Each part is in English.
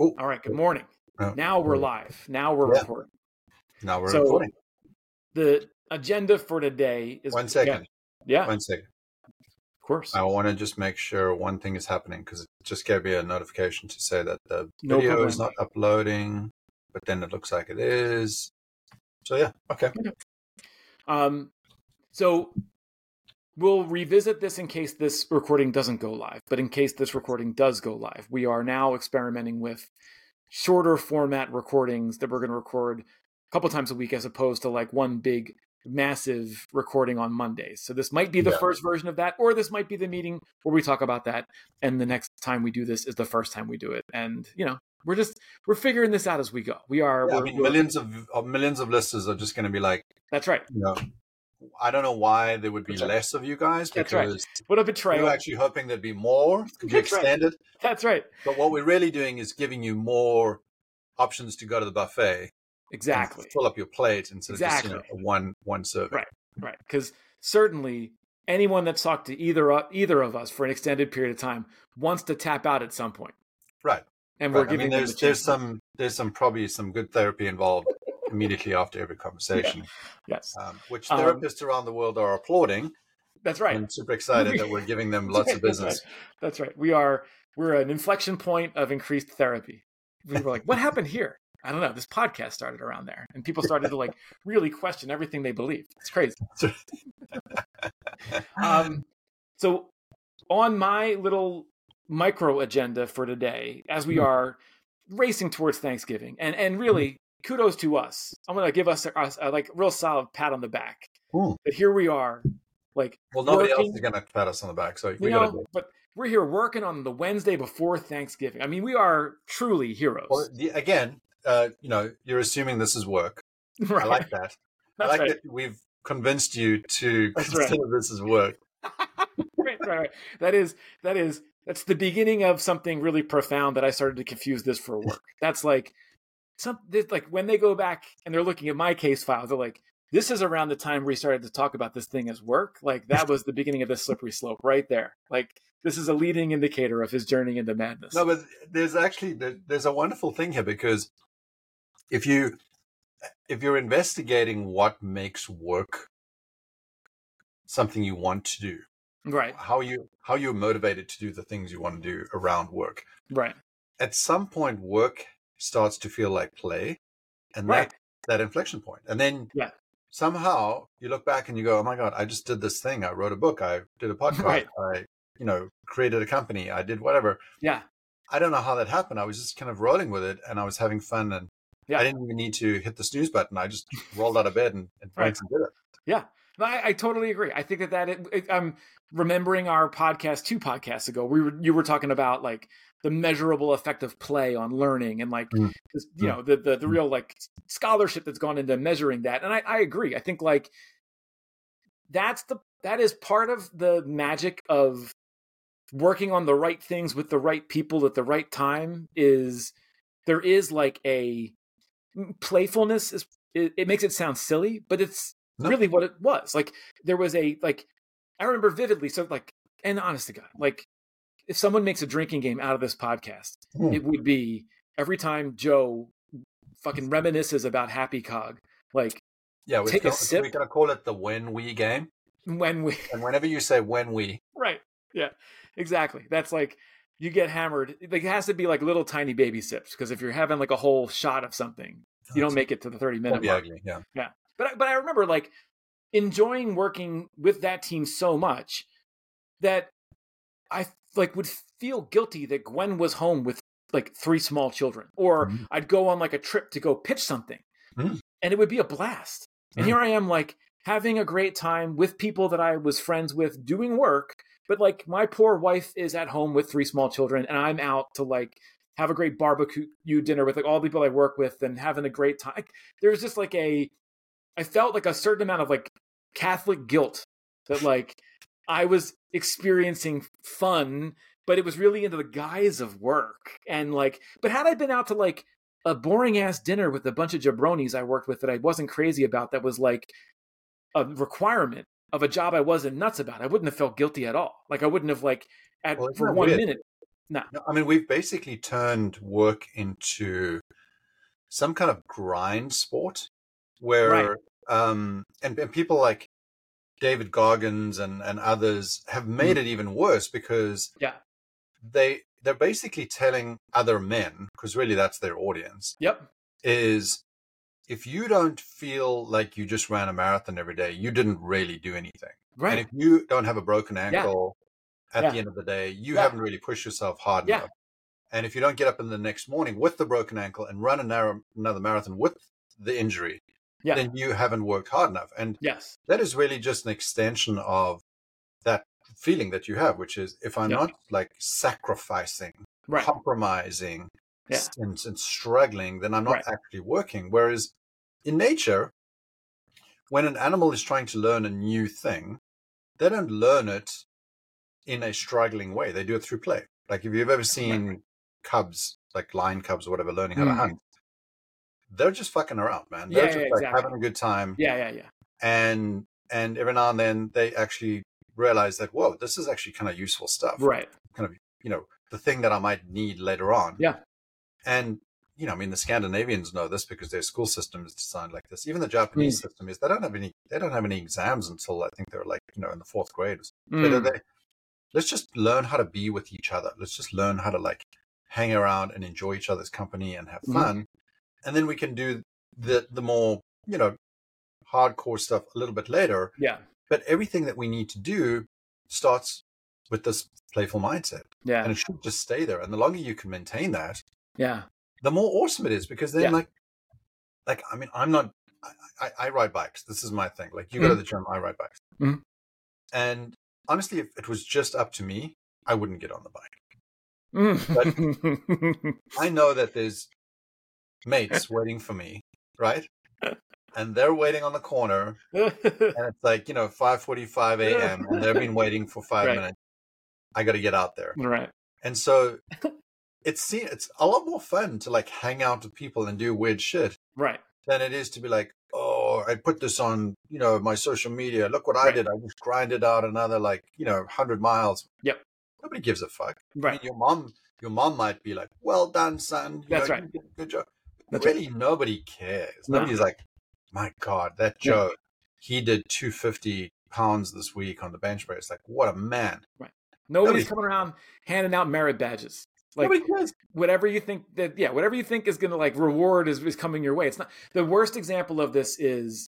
Oh, All right. Good morning. Oh, Now we're live. Now we're Yeah. recording. now we're So- recording. The agenda for today is One second. Yeah, One second. of course. I want to just make sure one thing is happening because it just gave me a notification to say that the No video is not uploading, but then it looks like it is. So yeah, okay. Um, so we'll revisit this in case this recording doesn't go live. But in case this recording does go live, we are now experimenting with shorter format recordings that we're going to record a couple times a week, as opposed to like one big massive recording on Mondays. So this might be the Yeah. first version of that, or this might be the meeting where we talk about that. And the next time we do this is the first time we do it. And you know, we're just we're figuring this out as we go. We are. Yeah, I mean, millions of, of millions of listeners are just going to be like, that's right. you know, I don't know why there would be That's less of you guys That's right. because What a we betrayal. were actually hoping there'd be more, could be That's right. extended. That's right. But what we're really doing is giving you more options to go to the buffet, Exactly. fill up your plate instead of just you know one one serving. Right. Right. Because certainly anyone that's talked to either either of us for an extended period of time wants to tap out at some point, Right. and we're Right. I giving mean, them there's the there's some there's some probably some good therapy involved immediately after every conversation, Yes, um, which Um, therapists around the world are applauding that's right. I'm super excited that we're giving them lots of That's business. right. That's right. We are we're an inflection point of increased therapy. We were like, what happened here? I don't know. This podcast started around there, and people started to like really question everything they believe. It's crazy. um, so on my little micro agenda for today, as we Mhm. are racing towards Thanksgiving, and and really kudos to us. I'm gonna give us a, a like real solid pat on the back. Hmm. That here we are, like Well, nobody else is going to pat us on the back, so you we got know, to do. it. but we're here working on the Wednesday before Thanksgiving. I mean, we are truly heroes. Well, the, again, uh, you know, you're assuming this is work. right. I like that. I like right. that we've convinced you to That's right. consider this as work. right, right, right. That is that is that's the beginning of something really profound that I started to confuse this for work. That's like some this- like when they go back and they're looking at my case file, they're like, this is around the time we started to talk about this thing as work. Like that was the beginning of this slippery slope right there. Like this is a leading indicator of his journey into madness. No, but there's actually there's a wonderful thing here because if you if you're investigating what makes work something you want to do, right, how you how you're motivated to do the things you want to do around work. right, At some point, work starts to feel like play, and right. that that inflection point, and then Yeah. somehow you look back and you go, "Oh my god, I just did this thing. I wrote a book. I did a podcast. Right. I you know created a company. I did whatever." Yeah, I don't know how that happened. I was just kind of rolling with it and I was having fun and Yeah. I didn't even need to hit the snooze button. I just rolled out of bed and, and Right. and did it. Yeah, no, I, I totally agree. I think that that it, it, I'm remembering our podcast two podcasts ago. We were you were talking about like the measurable effect of play on learning and like Mm. you know the, the the Mm. real like scholarship that's gone into measuring that. And I, I agree. I think like that's the that is part of the magic of working on the right things with the right people at the right time is there is like a playfulness is it, it makes it sound silly but it's No. really what it was like there was a like i remember vividly so like and honest to god like if someone makes a drinking game out of this podcast Hmm. it would be every time joe fucking reminisces about happy cog like Yeah, we're, Take a gonna, sip. we're to call it the when we game. when we And whenever you say when we, right yeah exactly that's like you get hammered like it has to be like little tiny baby sips because if you're having like a whole shot of something you don't make it to the 30 minute mark ugly. Yeah. But I- but I remember like enjoying working with that team so much that I like would feel guilty that Gwen was home with like three small children, or Mhm. I'd go on like a trip to go pitch something, Mhm. and it would be a blast. And Mhm. here I am like having a great time with people that I was friends with doing work, but like my poor wife is at home with three small children, and I'm out to like have a great barbecue dinner with like all the people I work with and having a great time. There's just like a I felt like a certain amount of like Catholic guilt that like I was experiencing fun, but it was really into the guise of work. And like, but had I been out to like a boring ass dinner with a bunch of jabronis I worked with that I wasn't crazy about, that was like a requirement of a job I wasn't nuts about, I wouldn't have felt guilty at all. Like I wouldn't have like at Well, for one weird? minute. No. No, I mean, we've basically turned work into some kind of grind sport where, Right. um, and, and people like David Goggins and, and others have made it even worse because Yeah. they, they're basically telling other men, because really that's their audience, Yep. is if you don't feel like you just ran a marathon every day, you didn't really do anything. Right. And if you don't have a broken Yeah. ankle at Yeah. the end of the day, you Yeah. haven't really pushed yourself hard Yeah. enough. And if you don't get up in the next morning with the broken ankle and run another marathon with the injury, Yeah. then you haven't worked hard enough. And yes. that is really just an extension of that feeling that you have, which is if I'm Yeah. not like sacrificing, Right. compromising, Yeah. and, and struggling, then I'm not Right. actually working. Whereas in nature, when an animal is trying to learn a new thing, they don't learn it in a struggling way. They do it through play. Like if you've ever seen cubs, like lion cubs or whatever, learning how to Mm. hunt, they're just fucking around, man. They're Yeah, just yeah, like exactly. having a good time. Yeah. Yeah. Yeah. And and every now and then they actually realize that, whoa, this is actually kind of useful stuff. Right. Kind of, you know, the thing that I might need later on. Yeah. And you know, I mean, the Scandinavians know this because their school system is designed like this. Even the Japanese system is. They don't have any. They don't have any exams until I think they're like you know in the fourth grade. Mm. they- let's just learn how to be with each other. Let's just learn how to like hang around and enjoy each other's company and have Mhm. fun, and then we can do the the more you know hardcore stuff a little bit later. Yeah. But everything that we need to do starts with this playful mindset, Yeah. and it should just stay there. And the longer you can maintain that, Yeah. the more awesome it is because then Yeah. like like i mean i'm not I, I, I ride bikes this is my thing like you go to the gym i ride bikes Mhm. and honestly if it was just up to me i wouldn't get on the bike Mm. i know that there's mates waiting for me right and they're waiting on the corner and it's like you know 5.45 a.m and they've been waiting for five Right. minutes i got to get out there right. and so it's it's a lot more fun to like hang out with people and do weird shit Right. than it is to be like, oh, I put this on, you know, my social media. Look what I did. I just grinded out another like, you know, hundred miles. Yep. Nobody gives a fuck. I mean, Right. your mom, your mom might be like, well done, son. You That's know, right. you did a Good job. That's really, nobody cares. No. Nobody's like, my God, that Yeah. Joe, he did 250 pounds this week on the bench press. Like, what a man. Right. Nobody's Nobody- coming around handing out merit badges. Like nobody cares. whatever you think that yeah, whatever you think is gonna like reward is, is coming your way. It's not the worst example of this is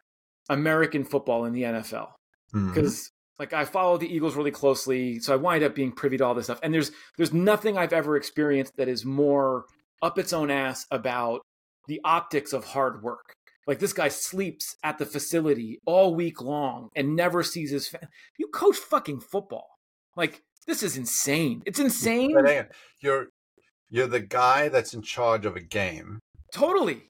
American football in the NFL. Because mm-hmm. like I follow the Eagles really closely, so I wind up being privy to all this stuff. And there's there's nothing I've ever experienced that is more up its own ass about the optics of hard work. Like this guy sleeps at the facility all week long and never sees his. Fa- you coach fucking football. Like this is insane. It's insane. But hang on. You're, you're the guy that's in charge of a game. Totally.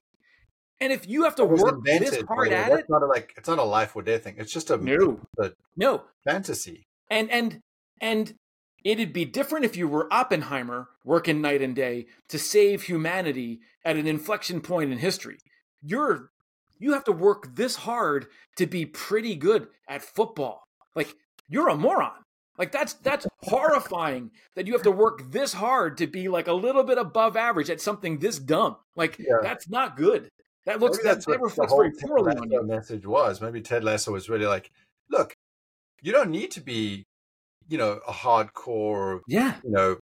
And if you have to work this invented, by hard at That's it, not a, like it's not a life or death thing. It's just a no, but- no, fantasy. and and and it'd be different if you were Oppenheimer working night and day to save humanity at an inflection point in history. You're you have to work this hard to be pretty good at football. Like you're a moron. Like that's that's horrifying that you have to work this hard to be like a little bit above average at something this dumb. Like Yeah. that's not good. That looks Maybe that, that's that the reflects very poorly on you. message was. Maybe Ted Lasso was really like, look, you don't need to be, you know, a hardcore, Yeah. you know,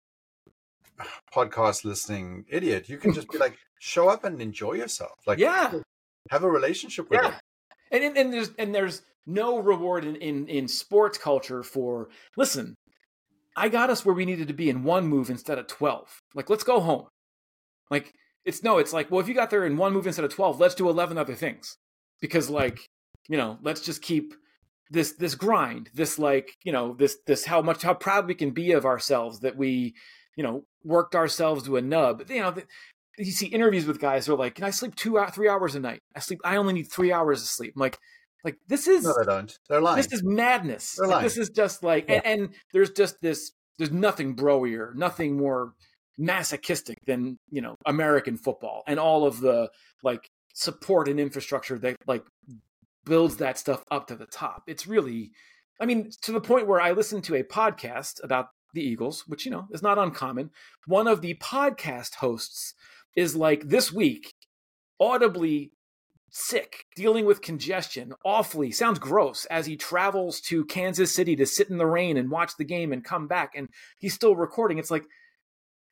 podcast listening idiot. You can just be like, show up and enjoy yourself. Like, Yeah. have a relationship with Yeah. it. And, and and there's and there's no reward in, in in sports culture for listen. I got us where we needed to be in one move instead of twelve. Like let's go home. Like it's no, it's like well if you got there in one move instead of twelve, let's do eleven other things because like you know let's just keep this this grind this like you know this this how much how proud we can be of ourselves that we you know worked ourselves to a nub you know th- you see interviews with guys who are like can i sleep two out three hours a night i sleep i only need three hours of sleep i'm like like this is No, they don't. They're lying. this is madness They're Like, lying. this is just like Yeah. and, and there's just this there's nothing broier nothing more masochistic than you know american football and all of the like support and infrastructure that like builds that stuff up to the top it's really i mean to the point where i listened to a podcast about the Eagles, which you know is not uncommon. One of the podcast hosts is like this week audibly sick, dealing with congestion, awfully, sounds gross, as he travels to Kansas City to sit in the rain and watch the game and come back. And he's still recording. It's like,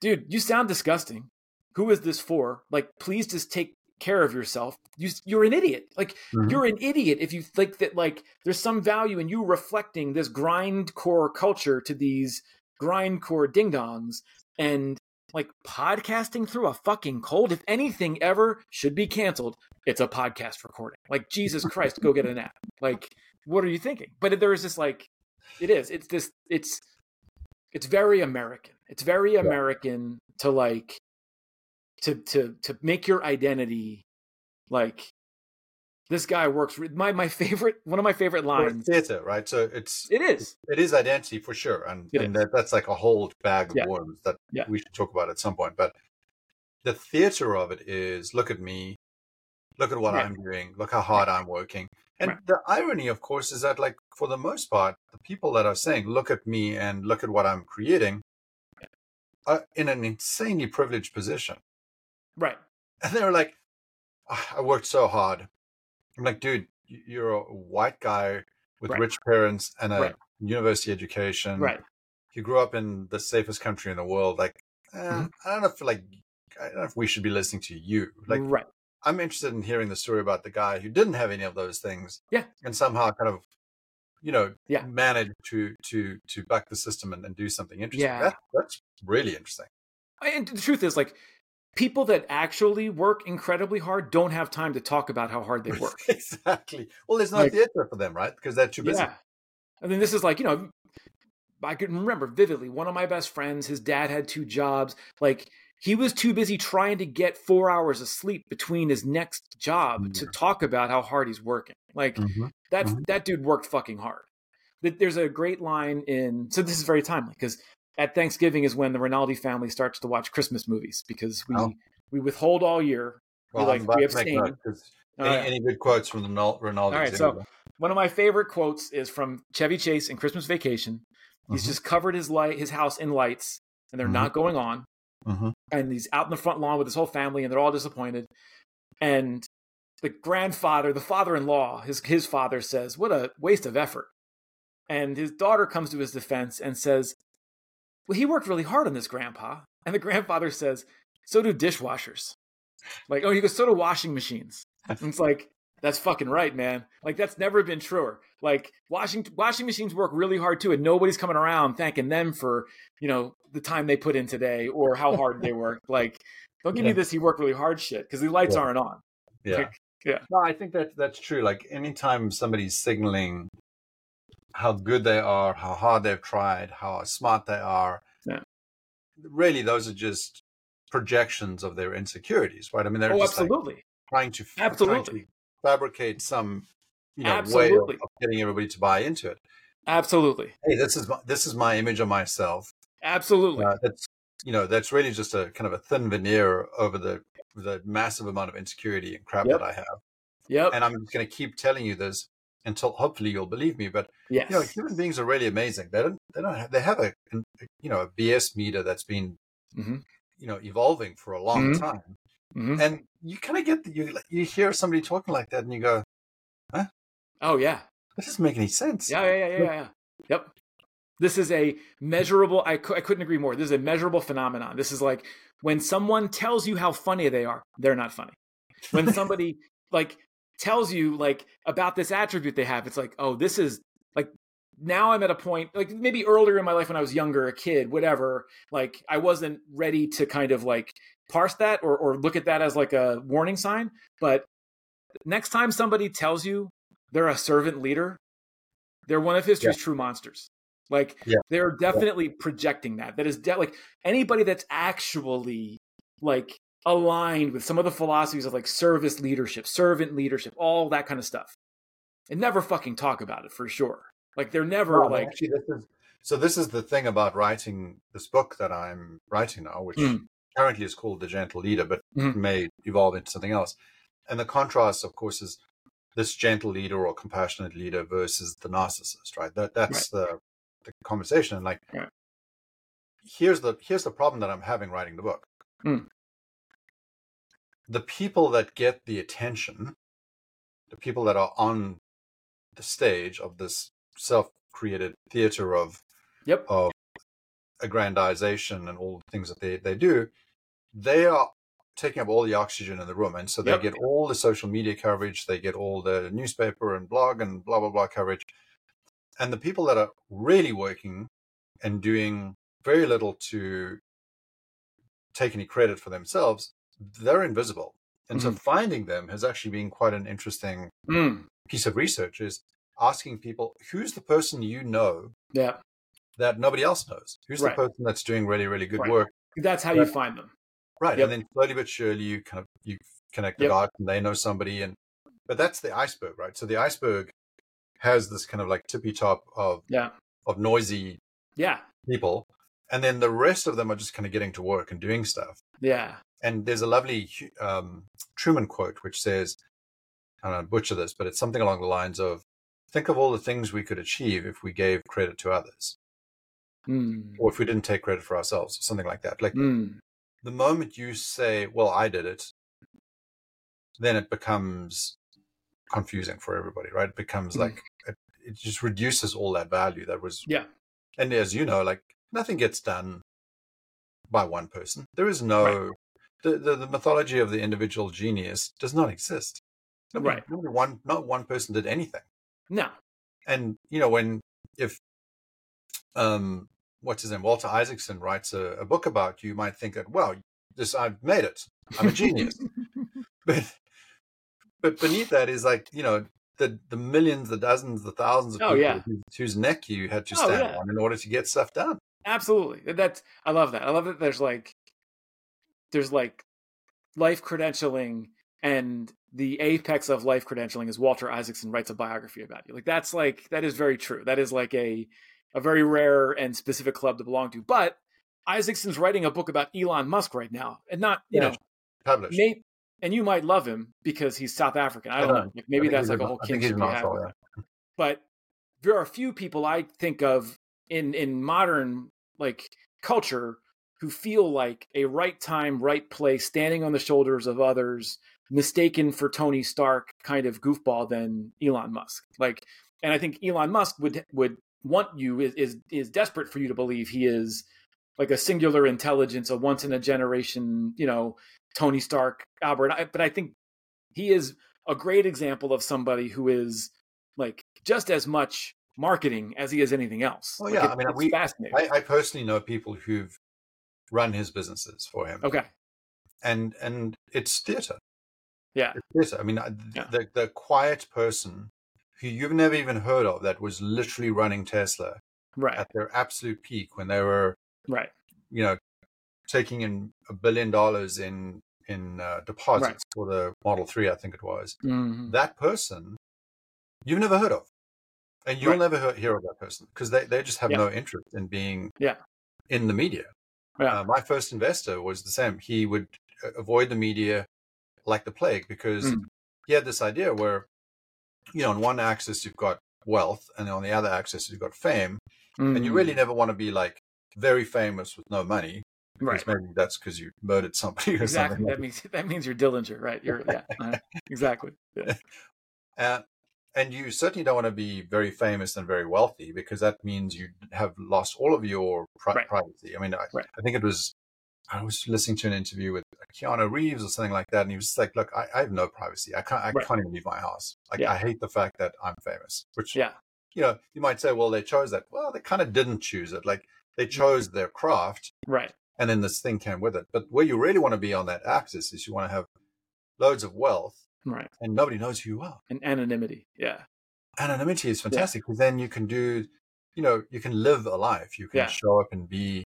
dude, you sound disgusting. Who is this for? Like, please just take care of yourself. You, you're an idiot. Like, Mhm. you're an idiot if you think that, like, there's some value in you reflecting this grindcore culture to these grindcore ding dongs and like podcasting through a fucking cold. If anything ever should be canceled, it's a podcast recording. Like Jesus Christ, go get a nap. Like, what are you thinking? But there is this like, it is. It's this. It's it's very American. It's very American to like to to to make your identity like this guy works. re- My my favorite one of my favorite lines. theater, right? So it's It is. it is identity for sure, and, It and that, that's like a whole bag of Yeah. worms that Yeah. we should talk about at some point. But the theater of it is look at me, look at what Right. I'm doing, look how hard I'm working. And Right. the irony, of course, is that like for the most part, the people that are saying look at me and look at what I'm creating are in an insanely privileged position. Right. And they were like, "Ah, I worked so hard. I'm like, dude, you're a white guy with Right. rich parents and a Right. university education. Right. You grew up in the safest country in the world. Like, eh, Mhm. I don't know if like, I don't know if we should be listening to you. Like, right. I'm interested in hearing the story about the guy who didn't have any of those things. Yeah. And somehow kind of, you know, Yeah. managed to to to buck the system and, and do something interesting. Yeah. That, that's really interesting. And the truth is, like, people that actually work incredibly hard don't have time to talk about how hard they work. exactly. Well, there's no Like- theater for them, right? Because they're too busy. Yeah. And then this is like, you know, I can remember vividly one of my best friends, his dad had two jobs. Like, he was too busy trying to get four hours of sleep between his next job to talk about how hard he's working. Like, Mhm. that, Mhm. that dude worked fucking hard. Th- There's a great line in, so this is very timely because at Thanksgiving is when the Rinaldi family starts to watch Christmas movies because we, Oh. we withhold all year. Well, like, we to make abstain. note, any, right. any good quotes from the Ronaldo? All right, so one of my favorite quotes is from Chevy Chase in Christmas Vacation. He's Mhm. just covered his light, his house in lights, and they're Mhm. not going on. Mhm. And he's out in the front lawn with his whole family, and they're all disappointed. And the grandfather, the father-in-law, his his father says, "What a waste of effort." And his daughter comes to his defense and says, "Well, he worked really hard on this, Grandpa." And the grandfather says, "So do dishwashers." Like, oh, he goes, "So do washing machines." And it's like, that's fucking right, man. Like that's never been truer. Like washing washing machines work really hard too, and nobody's coming around thanking them for you know the time they put in today or how hard they work. Like, don't give me this. He worked really hard shit because the lights Yeah. aren't on. Yeah. Like, yeah. No, I think that that's true. Like anytime somebody's signaling how good they are, how hard they've tried, how smart they are, Yeah. really those are just projections of their insecurities, right? I mean, they're Oh, just like, absolutely, trying to trying absolutely, to fabricate some you know way Absolutely. of, of getting everybody to buy into it. absolutely, Hey, this is my, this is my image of myself. absolutely. Uh, that's you know that's really just a kind of a thin veneer over the the massive amount of insecurity and crap Yep. that I have. yep. And I'm going to keep telling you this until hopefully you'll believe me. But yes. you know, human beings are really amazing. They don't they don't have, they have a you know a BS meter that's been Mhm. you know evolving for a long Mhm. time, Mhm. and you kind of get the, you you hear somebody talking like that, and you go, Oh yeah. "This doesn't make any sense." Yeah, yeah, yeah, yeah, yeah. Yep. This is a measurable. I, cou- I couldn't agree more. This is a measurable phenomenon. This is like when someone tells you how funny they are, they're not funny. When somebody like tells you like about this attribute they have, it's like, oh, this is like now I'm at a point like maybe earlier in my life when I was younger, a kid, whatever. Like I wasn't ready to kind of like parse that or or look at that as like a warning sign. But next time somebody tells you they're a servant leader, they're one of history's true monsters. Like Yeah. they're definitely projecting that. That is de- like anybody that's actually like aligned with some of the philosophies of like service leadership, servant leadership, all that kind of stuff. And never fucking talk about it for sure. Like they're never Well, like actually, this is so. This is the thing about writing this book that I'm writing now, which Mm. currently is called The Gentle Leader, but Mhm. may evolve into something else. And the contrast, of course, is this gentle leader or compassionate leader versus the narcissist, right? That that's the the conversation. And like, Right. here's the here's the problem that I'm having writing the book. Mm. The people that get the attention, the people that are on the stage of this self-created theater of Yep. of aggrandization and all the things that they, they do, they are taking up all the oxygen in the room. And so they Yep. get all the social media coverage, they get all the newspaper and blog and blah, blah, blah coverage. And the people that are really working and doing very little to take any credit for themselves, they're invisible. And so finding them has actually been quite an interesting Mm. piece of research is asking people who's the person you know Yeah. that nobody else knows? Who's Right. the person that's doing really, really good Right. work? That's how you find them. Right. Yep. And then slowly but surely you kind of you connect the Yep. dots and they know somebody and but that's the iceberg, right? So the iceberg has this kind of like tippy top of Yeah. of noisy Yeah. people. And then the rest of them are just kind of getting to work and doing stuff. Yeah. And there's a lovely um, Truman quote which says, I don't know, butcher this, but it's something along the lines of think of all the things we could achieve if we gave credit to others. Mm. or if we didn't take credit for ourselves, or something like that. Like Mm. the moment you say, "Well, I did it," then it becomes confusing for everybody, right? It becomes Mhm. like it, it just reduces all that value that was. Yeah. And as you know, like nothing gets done by one person. There is no the, the the mythology of the individual genius does not exist. Nobody, Right. nobody one not one person did anything No. and you know when if um what's his name walter isaacson writes a, a book about you you might think that well this i've made it i'm a genius but but beneath that is like you know the the millions the dozens the thousands of Oh, people yeah. whose, whose neck you had to Oh, stand yeah. on in order to get stuff done Absolutely. That's I love that. I love that there's like there's like life credentialing and the apex of life credentialing is Walter Isaacson writes a biography about you. Like that's like that is very true. That is like a a very rare and specific club to belong to. But Isaacson's writing a book about Elon Musk right now. And not, you Yeah. know, published may, and you might love him because he's South African. I I don't know. maybe that's like a- a whole kinship an you have. asshole, with him. But there are a few people I think of in in modern like culture who feel like a right time, right place, standing on the shoulders of others, mistaken for Tony Stark kind of goofball than Elon Musk. Like, and I think Elon Musk would would want you is is, is desperate for you to believe he is like a singular intelligence, a once in a generation, you know, Tony Stark, Albert. I, but I think he is a great example of somebody who is like just as much marketing as he is anything else. Well, Like, yeah, it- I mean, we- fascinating. I, I personally know people who've run his businesses for him okay, and and it's theater yeah, It's theater. I mean, Yeah. the the quiet person who you've never even heard of that was literally running Tesla right, at their absolute peak when they were, right, you know, taking in a billion dollars in in uh, deposits for the Model Three, I think it was. Mhm. That person you've never heard of, and you'll Right. never hear, hear of that person because they they just have Yeah. no interest in being Yeah. in the media. Yeah. Uh, my first investor was the same. He would uh, avoid the media like the plague because Mm. he had this idea where, you know, on one axis you've got wealth, and on the other axis you've got fame, and you really never want to be like very famous with no money. right. Because maybe that's because you murdered somebody or Exactly. something. That means that means you're Dillinger, right? You're yeah, uh, exactly. Yeah. Uh, and you certainly don't want to be very famous and very wealthy because that means you have lost all of your pri- Right. privacy. I mean, I, Right. I think it was, I was listening to an interview with Keanu Reeves or something like that. And he was like, look, I, I have no privacy. I can't, I Right. can't even leave my house. Like, Yeah. I hate the fact that I'm famous, which, Yeah. you know, you might say, well, they chose that. Well, they kind of didn't choose it. Like they mm-hmm. chose their craft Right. and then this thing came with it. But where you really want to be on that axis is you want to have loads of wealth Right. and nobody knows who you are And anonymity. Yeah. anonymity is fantastic because then you can do you know you can live a life you can Yeah. show up and be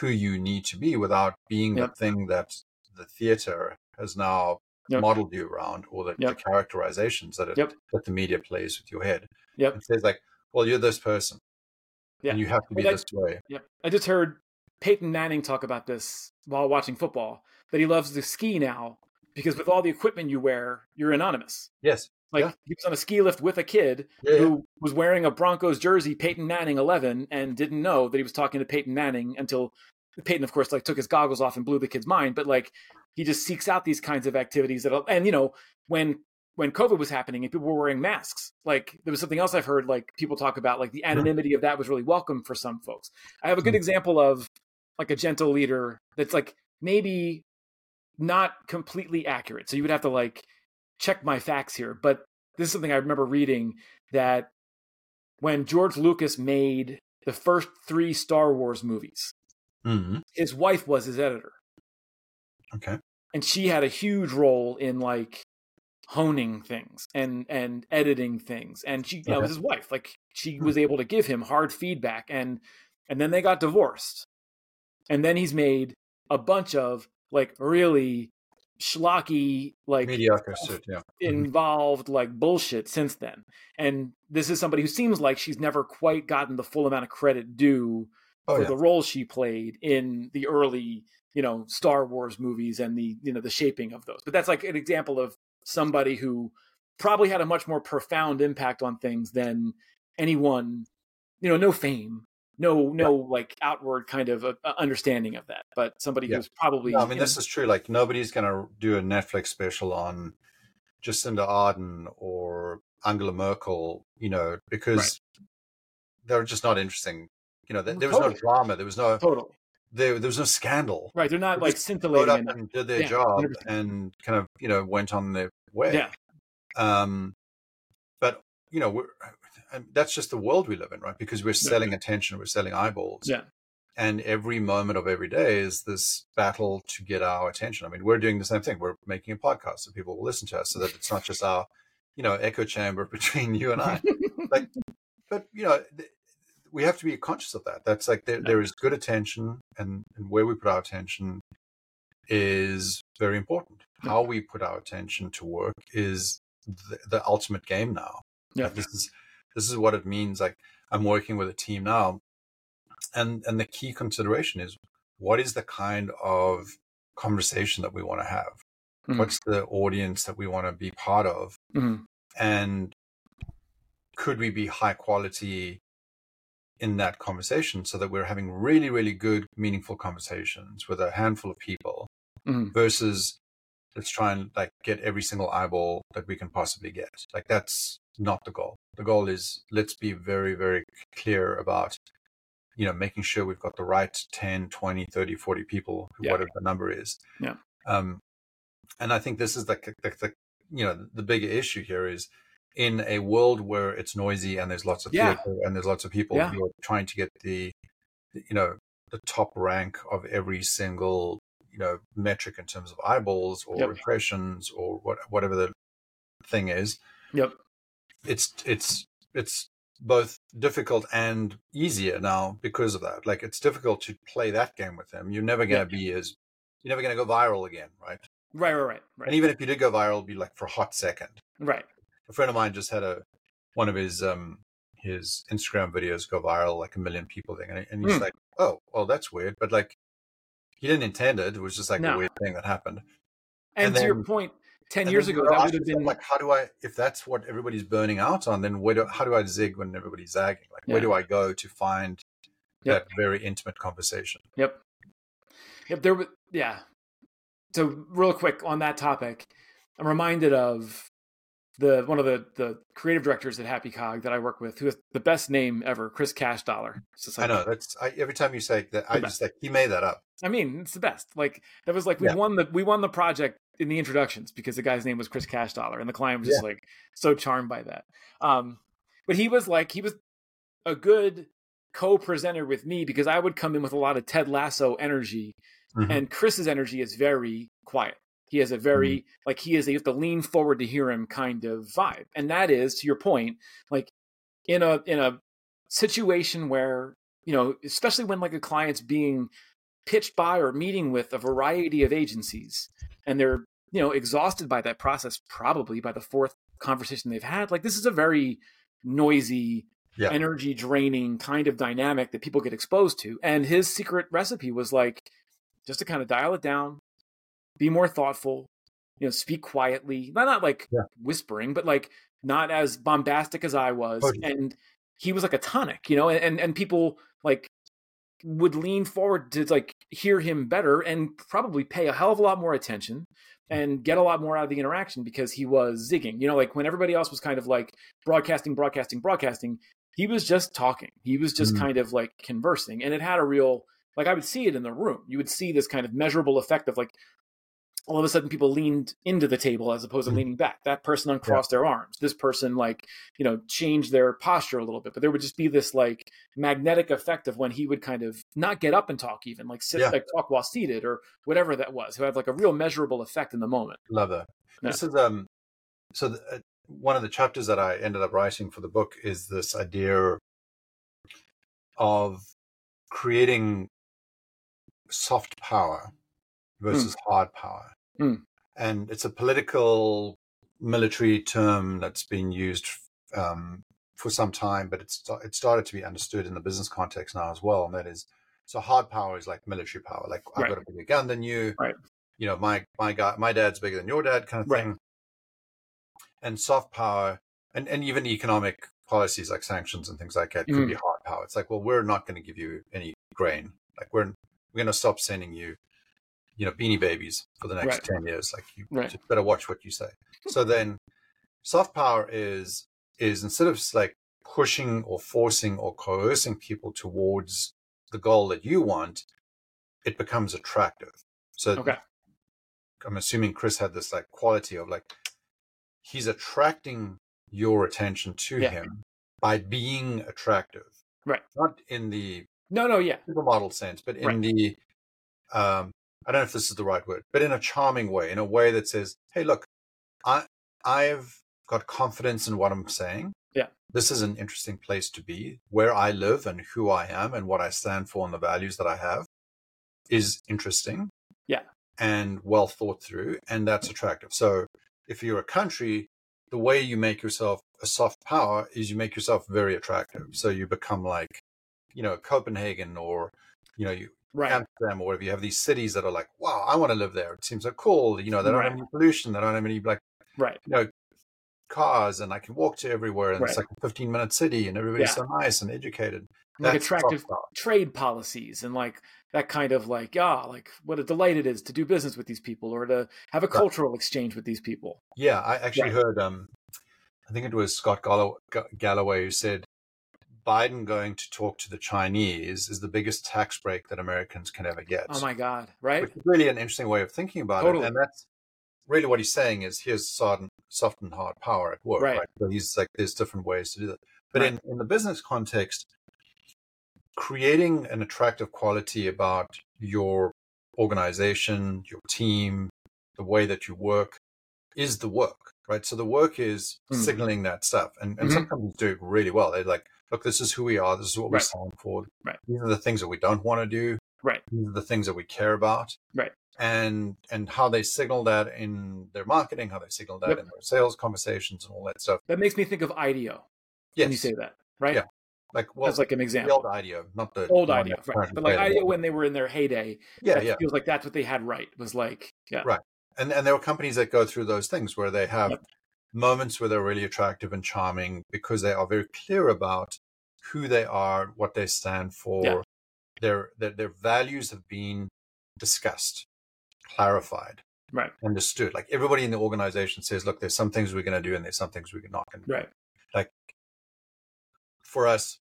who you need to be without being Yep. the thing that the theater has now Yep. modeled you around or the, Yep. the characterizations that it, that the media plays with your head Yep. it says like well you're this person Yeah. and you have to be this way Yep. I just heard Peyton Manning talk about this while watching football. That he loves to ski now because with all the equipment you wear, you're anonymous. yes Like Yeah. he was on a ski lift with a kid yeah, yeah. who was wearing a Broncos jersey, Peyton Manning 11, and didn't know that he was talking to Peyton Manning until Peyton, of course, like took his goggles off and blew the kid's mind, but like he just seeks out these kinds of activities that, and you know, when when COVID was happening and people were wearing masks, like there was something else I've heard like people talk about, like the anonymity of that was really welcome for some folks. I have a good mm. example of like a gentle leader that's like maybe not completely accurate. So you would have to like check my facts here, but this is something I remember reading that when George Lucas made the first three Star Wars movies, Mm-hmm. his wife was his editor. Okay. And she had a huge role in like honing things and and editing things. And she you know, was his wife. Like she was able to give him hard feedback and and then they got divorced. And then he's made a bunch of like really schlocky like Mediocre yeah. Mhm. involved like bullshit since then. And this is somebody who seems like she's never quite gotten the full amount of credit due Oh, for yeah. the role she played in the early, you know, Star Wars movies and the, you know, the shaping of those. But that's like an example of somebody who probably had a much more profound impact on things than anyone, you know, no fame, no, no like outward kind of uh understanding of that, but somebody Yeah. who's probably, No, I mean, you know, this is true. Like, nobody's going to do a Netflix special on Jacinda Ardern or Angela Merkel, you know, because they're just not interesting. You know, there, there was no drama. There was no totally there, there was no scandal. right. They're not They like scintillating. Up enough. and did their Yeah, job 100%. and kind of you know went on their way. Yeah. Um, but you know, we're, and that's just the world we live in, right? Because we're selling attention, we're selling eyeballs. Yeah. And every moment of every day is this battle to get our attention. I mean, we're doing the same thing. We're making a podcast so people will listen to us, so that it's not just our, you know, echo chamber between you and I. like, but you know, th- we have to be conscious of that. That's like there, there is good attention, and, and where we put our attention is very important. How we put our attention to work is the, the ultimate game now. Yeah. Like, this is this is what it means. Like I'm working with a team now, and and the key consideration is what is the kind of conversation that we want to have. Mhm. What's the audience that we want to be part of, Mhm. and could we be high quality in that conversation so that we're having really really good meaningful conversations with a handful of people Mhm. versus let's try and like get every single eyeball that we can possibly get like that's not the goal the goal is let's be very very clear about you know making sure we've got the right 10 20 30 40 people Yeah. whatever the number is Yeah. um and i think this is the, the, the you know the bigger issue here is in a world where it's noisy and there's lots of Yeah. theater and there's lots of people Yeah. you're trying to get the you know the top rank of every single you know metric in terms of eyeballs or Yep. impressions or what, whatever the thing is Yep. It's it's it's both difficult and easier now because of that like it's difficult to play that game with them you're never going to be as you're never going to go viral again right Right. Right. Right. Right. and even if you did go viral it'd be like for a hot second right. a friend of mine just had a one of his um his Instagram videos go viral, like a million people thing, and, and he's Hmm. like, "Oh, well, that's weird," but like he didn't intend it. It was just like No. a weird thing that happened. And, And to your point, ten And years ago, that would have been like, how do I? If that's what everybody's burning out on, then where do how do I zig when everybody's zagging? Like, where do I go to find Yep. that very intimate conversation? Yep. Yep. There was, yeah. So, real quick on that topic, I'm reminded of the one of the the creative directors at Happy Cog that I work with, who has the best name ever, Chris Cashdollar. I know that's I, every time you say that, I just like he made that up. I mean, it's the best. Like that was like we Yeah. won the we won the project in the introductions because the guy's name was Chris Cashdollar, and the client was just like so charmed by that. Um, but he was like he was a good co-presenter with me because I would come in with a lot of Ted Lasso energy, Mhm. and Chris's energy is very quiet. He has a very like he is you have to lean forward to hear him kind of vibe, and that is to your point, like in a in a situation where you know, especially when like a client's being pitched by or meeting with a variety of agencies, and they're you know exhausted by that process, probably by the fourth conversation they've had. Like this is a very noisy Yeah. energy draining kind of dynamic that people get exposed to. And his secret recipe was like just to kind of dial it down, be more thoughtful, you know, speak quietly, not not like Yeah. whispering, but like not as bombastic as I was. And he was like a tonic, you know, and, and and people like would lean forward to like hear him better and probably pay a hell of a lot more attention and get a lot more out of the interaction because he was zigging. You know, like when everybody else was kind of like broadcasting, broadcasting, broadcasting, he was just talking. He was just Mhm. kind of like conversing. And it had a real like I would see it in the room. You would see this kind of measurable effect of like all of a sudden people leaned into the table as opposed to Mhm. leaning back. That person uncrossed their arms. This person like, you know, changed their posture a little bit. But there would just be this like magnetic effect of when he would kind of not get up and talk even, like sit Yeah. like talk while seated or whatever that was. Who had like a real measurable effect in the moment. Love that. Yeah. This is um, so the, uh, one of the chapters that I ended up writing for the book is this idea of creating soft power versus hard power, Mm. and it's a political military term that's been used um, for some time, but it's it started to be understood in the business context now as well, and that is so hard power is like military power, like I've Right. got a bigger gun than you, Right. you know, my my guy, my dad's bigger than your dad, kind of Right. thing. And soft power, and and even economic policies like sanctions and things like that could Mm. be hard power. It's like, well, we're not going to give you any grain. Like we're we're going to stop sending you, you know, beanie babies for the next Right. ten years. Like you Right. just better watch what you say. So then, soft power is is instead of like pushing or forcing or coercing people towards the goal that you want, it becomes attractive. So Okay. I'm assuming Chris had this like quality of like he's attracting your attention to Yeah. him by being attractive. Right. Not in the No, no, yeah. supermodel sense, but in Right. the um I don't know if this is the right word, but in a charming way, in a way that says, Hey, look, I I've got confidence in what I'm saying. Yeah. This is an interesting place to be. Where I live and who I am and what I stand for and the values that I have is interesting. Yeah. And well thought through, and that's attractive. So if you're a country, the way you make yourself a soft power is you make yourself very attractive. So you become like, you know, Copenhagen or, you know, you Right. Amsterdam or whatever. You have these cities that are like, wow, I want to live there. It seems so cool. You know, they don't have any pollution. They don't have any like, Right. you know, cars and I can walk to everywhere and it's like a 15 minute city and everybody's Yeah. so nice and educated. Like That's attractive trade policies and like that kind of like ah like what a delight it is to do business with these people or to have a cultural exchange with these people. Yeah, I actually Right. heard, um, I think it was Scott Gallo- Galloway who said Biden going to talk to the Chinese is the biggest tax break that Americans can ever get. Oh my god, right? Which is really an interesting way of thinking about Totally. it. And that's really what he's saying is here's soft and, soft and hard power at work. Right. Right. So he's like, there's different ways to do that. But Right. in, in the business context, creating an attractive quality about your organization, your team, the way that you work is the work, right? So the work is Mm. signaling that stuff. And, and Mhm. some companies do it really well. They're like, look, this is who we are. This is what we Right. stand for. Right. These are the things that we don't want to do. Right. These are the things that we care about. Right. And and how they signal that in their marketing, how they signal that Yep. in their sales conversations and all that stuff. That makes me think of IDEO Yes. when you say that, right? Yeah. like well, That's like an the example. old IDEO, not the Old IDEO, right? But like IDEO when they were in their heyday, yeah, yeah. feels like that's what they had right. Was like, yeah, Right. And and there are companies that go through those things where they have Yep. Moments where they're really attractive and charming because they are very clear about who they are, what they stand for. Yeah. Their, their their values have been discussed, clarified, right, understood. Like everybody in the organization says, look, there's some things we're going to do and there's some things we're not going to do. right, Like For us,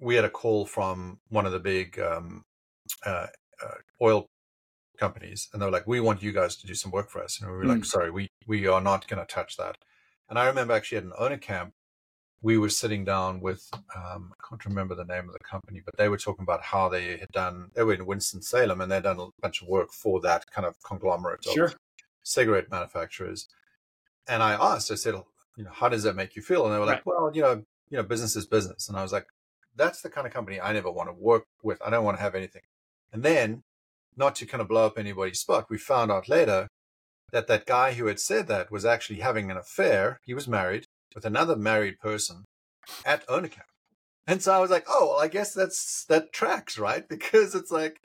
we had a call from one of the big um, uh, uh, oil companies, and they were like, "We want you guys to do some work for us." And we were like, Mm. "Sorry, we we are not going to touch that." And I remember actually at an owner camp, we were sitting down with um, I can't remember the name of the company, but they were talking about how they had done. They were in Winston Salem, and they'd done a bunch of work for that kind of conglomerate of cigarette manufacturers. And I asked, I said, you know, how does that make you feel? And they were like, Right. well, you know, you know, business is business. And I was like, that's the kind of company I never want to work with. I don't want to have anything. And then, not to kind of blow up anybody's spot, we found out later that that guy who had said that was actually having an affair. He was married with another married person at owner camp. And so I was like, oh, well, I guess that's that tracks, right? Because it's like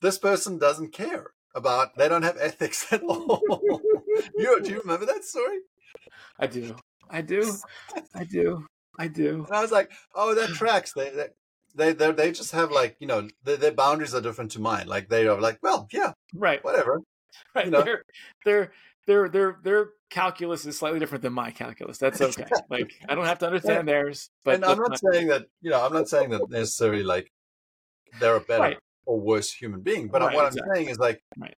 this person doesn't care about they don't have ethics at all. you do you remember that story? I do, I do, I do, I do. And I was like, oh, that tracks. They, they they they they just have like you know their, their boundaries are different to mine. Like they are like, well, yeah, right, whatever. Right. You know? Their their their their their calculus is slightly different than my calculus. That's okay. like I don't have to understand theirs. But and I'm not not- saying that you know I'm not saying that necessarily like they're a better Right. or worse human being. But Right, what exactly. I'm saying is like Right.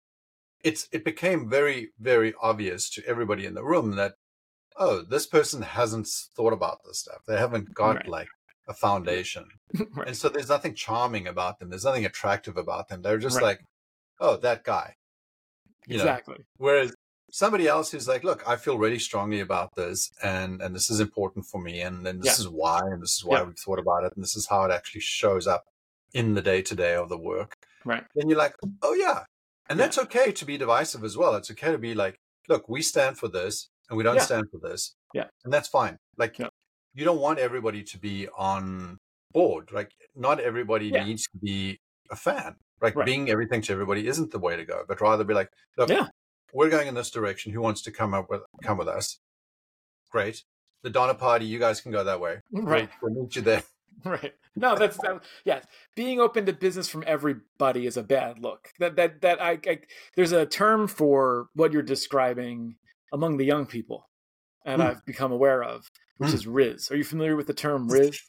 it's it became very very obvious to everybody in the room that oh this person hasn't thought about this stuff. They haven't got like a foundation. right. And so there's nothing charming about them. There's nothing attractive about them. They're just Right. like, oh, that guy. You know? exactly. Whereas somebody else who's like, look, I feel really strongly about this and and this is important for me and then this Yeah. is why and this is why Yeah. we've thought about it and this is how it actually shows up in the day to day of the work. Right. Then you're like, oh yeah. And Yeah. that's okay to be divisive as well. It's okay to be like, look, we stand for this and we don't stand for this. Yeah. And that's fine. Like. You don't want everybody to be on board. Like not everybody Yeah. needs to be a fan. Like Right. being everything to everybody isn't the way to go, but rather be like, look, Yeah. we're going in this direction. Who wants to come up with come with us? Great. The Donner Party, you guys can go that way. Mm, we'll- Right. We'll, meet you there. Right. No, that's that, yes. Being open to business from everybody is a bad look. That that that I, I there's a term for what you're describing among the young people, and Hmm. I've become aware of, which Hmm. is Riz. Are you familiar with the term Riz?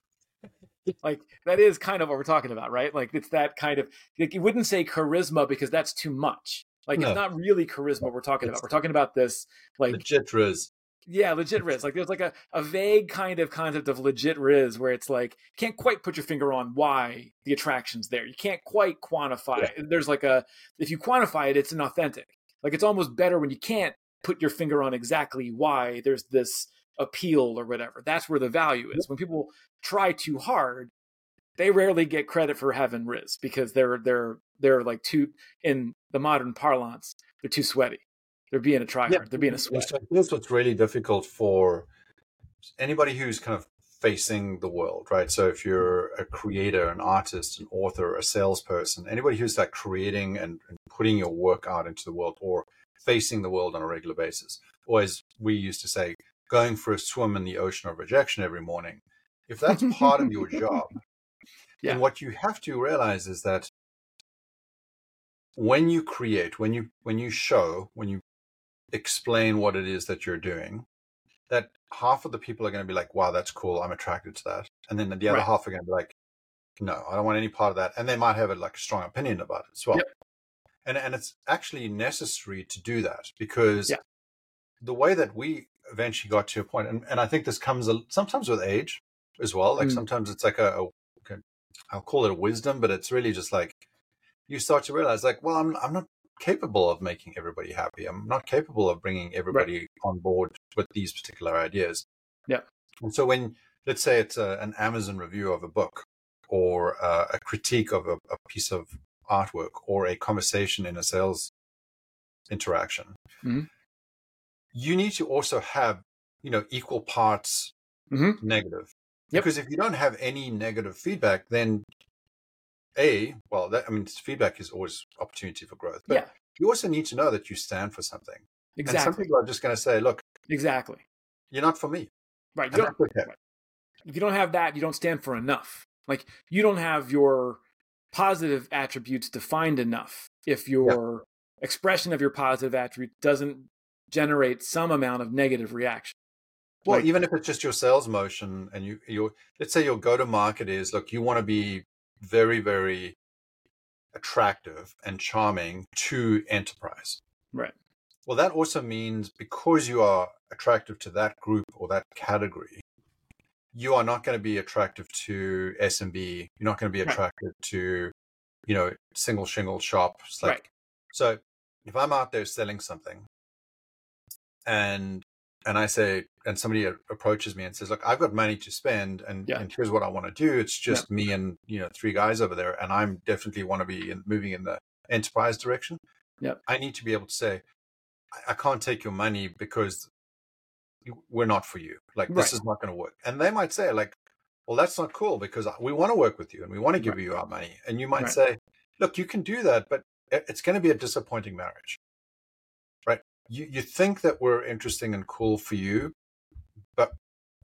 like that is kind of what we're talking about, right? Like it's that kind of like you wouldn't say charisma because that's too much. Like No. it's not really charisma we're talking about. We're talking about this like Legit Riz. yeah, legit riz. Like there's like a, a vague kind of concept of legit riz where it's like you can't quite put your finger on why the attraction's there. You can't quite quantify it. There's like a if you quantify it, it's inauthentic. Like it's almost better when you can't put your finger on exactly why there's this appeal or whatever. That's where the value is. When people try too hard, they rarely get credit for having riz because they're they're they're like too in the modern parlance, they're too sweaty. They're being a tryhard. They're being a sweat. here's what's really difficult for anybody who's kind of facing the world, right? So if you're a creator, an artist, an author, a salesperson, anybody who's like creating and, and putting your work out into the world or facing the world on a regular basis, or as we used to say, going for a swim in the ocean of rejection every morning. If that's part of your job, Yeah. then what you have to realize is that when you create, when you when you show, when you explain what it is that you're doing, that half of the people are going to be like, "Wow, that's cool. I'm attracted to that," and then the other Right. half are going to be like, "No, I don't want any part of that," and they might have a like a strong opinion about it as well. Yep. And and it's actually necessary to do that because Yeah. the way that we eventually got to a point, and, and I think this comes a, sometimes with age as well. Like Mm. sometimes it's like a, a I'll call it a wisdom, but it's really just like you start to realize, like, well, I'm I'm not capable of making everybody happy. I'm not capable of bringing everybody on board with these particular ideas. Yeah. And so when let's say it's a, an Amazon review of a book, or uh, a critique of a, a piece of artwork, or a conversation in a sales interaction, Mhm. you need to also have you know equal parts Mhm. negative. Yep. Because if you don't have any negative feedback, then a well, that, I mean, feedback is always opportunity for growth. But Yeah. you also need to know that you stand for something. Exactly. And some people are just going to say, "Look, Exactly. you're not for me," Right. You don't, okay. if you don't have that, you don't stand for enough. Like you don't have your positive attributes defined enough. If your expression of your positive attribute doesn't generate some amount of negative reaction. Well, Like- even if it's just your sales motion, and you, you, let's say your go-to-market is, look, you want to be very, very attractive and charming to enterprise. Right. Well, that also means because you are attractive to that group or that category, you are not going to be attractive to SMB. You're not going to be Right. to, you know, single shingle shops. Like, Right. so if I'm out there selling something and, and I say, and somebody approaches me and says, look, I've got money to spend and, Yeah. and here's what I want to do. It's just me and, you know, three guys over there. And I'm definitely want to be in, moving in the enterprise direction. Yep. I need to be able to say, I, I can't take your money because we're not for you. Like this Right. is not going to work. And they might say like, well, that's not cool because we want to work with you and we want to give Right. you our money. And you might Right. say, look, you can do that, but it's going to be a disappointing marriage, right? You, you think that we're interesting and cool for you, but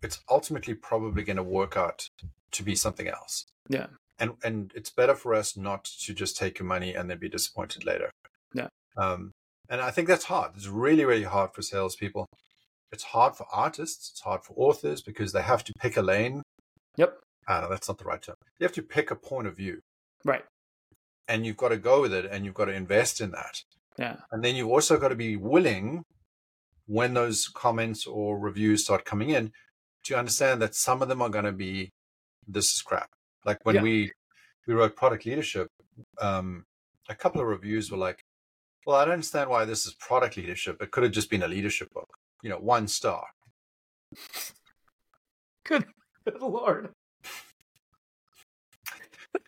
it's ultimately probably going to work out to be something else. Yeah. and and it's better for us not to just take your money and then be disappointed later. Yeah. Um, and I think that's hard. It's really really hard for salespeople. It's hard for artists. It's hard for authors because they have to pick a lane. Yep. Uh, that's not the right term. You have to pick a point of view. Right. And you've got to go with it, and you've got to invest in that. Yeah. And then you've also got to be willing, when those comments or reviews start coming in, to understand that some of them are going to be, this is crap. Like when Yeah. we we wrote product leadership, um, a couple of reviews were like, "Well, I don't understand why this is product leadership. It could have just been a leadership book. You know, one star." Good, good lord. I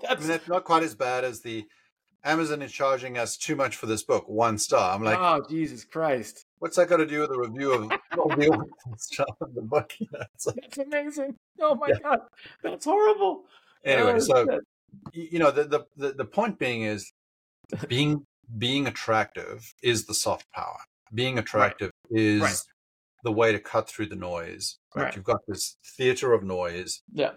That's mean, that's not quite as bad as the Amazon is charging us too much for this book, one star. I'm like, oh Jesus Christ. what's that got to do with the review of, the the book? You know, it's like- That's amazing. Oh my Yeah. god. That's horrible. anyway, Oh, so shit. you know the the the point being is being being attractive is the soft power being attractive is Right. the way to cut through the noise right? Right. you've got this theater of noise Yeah.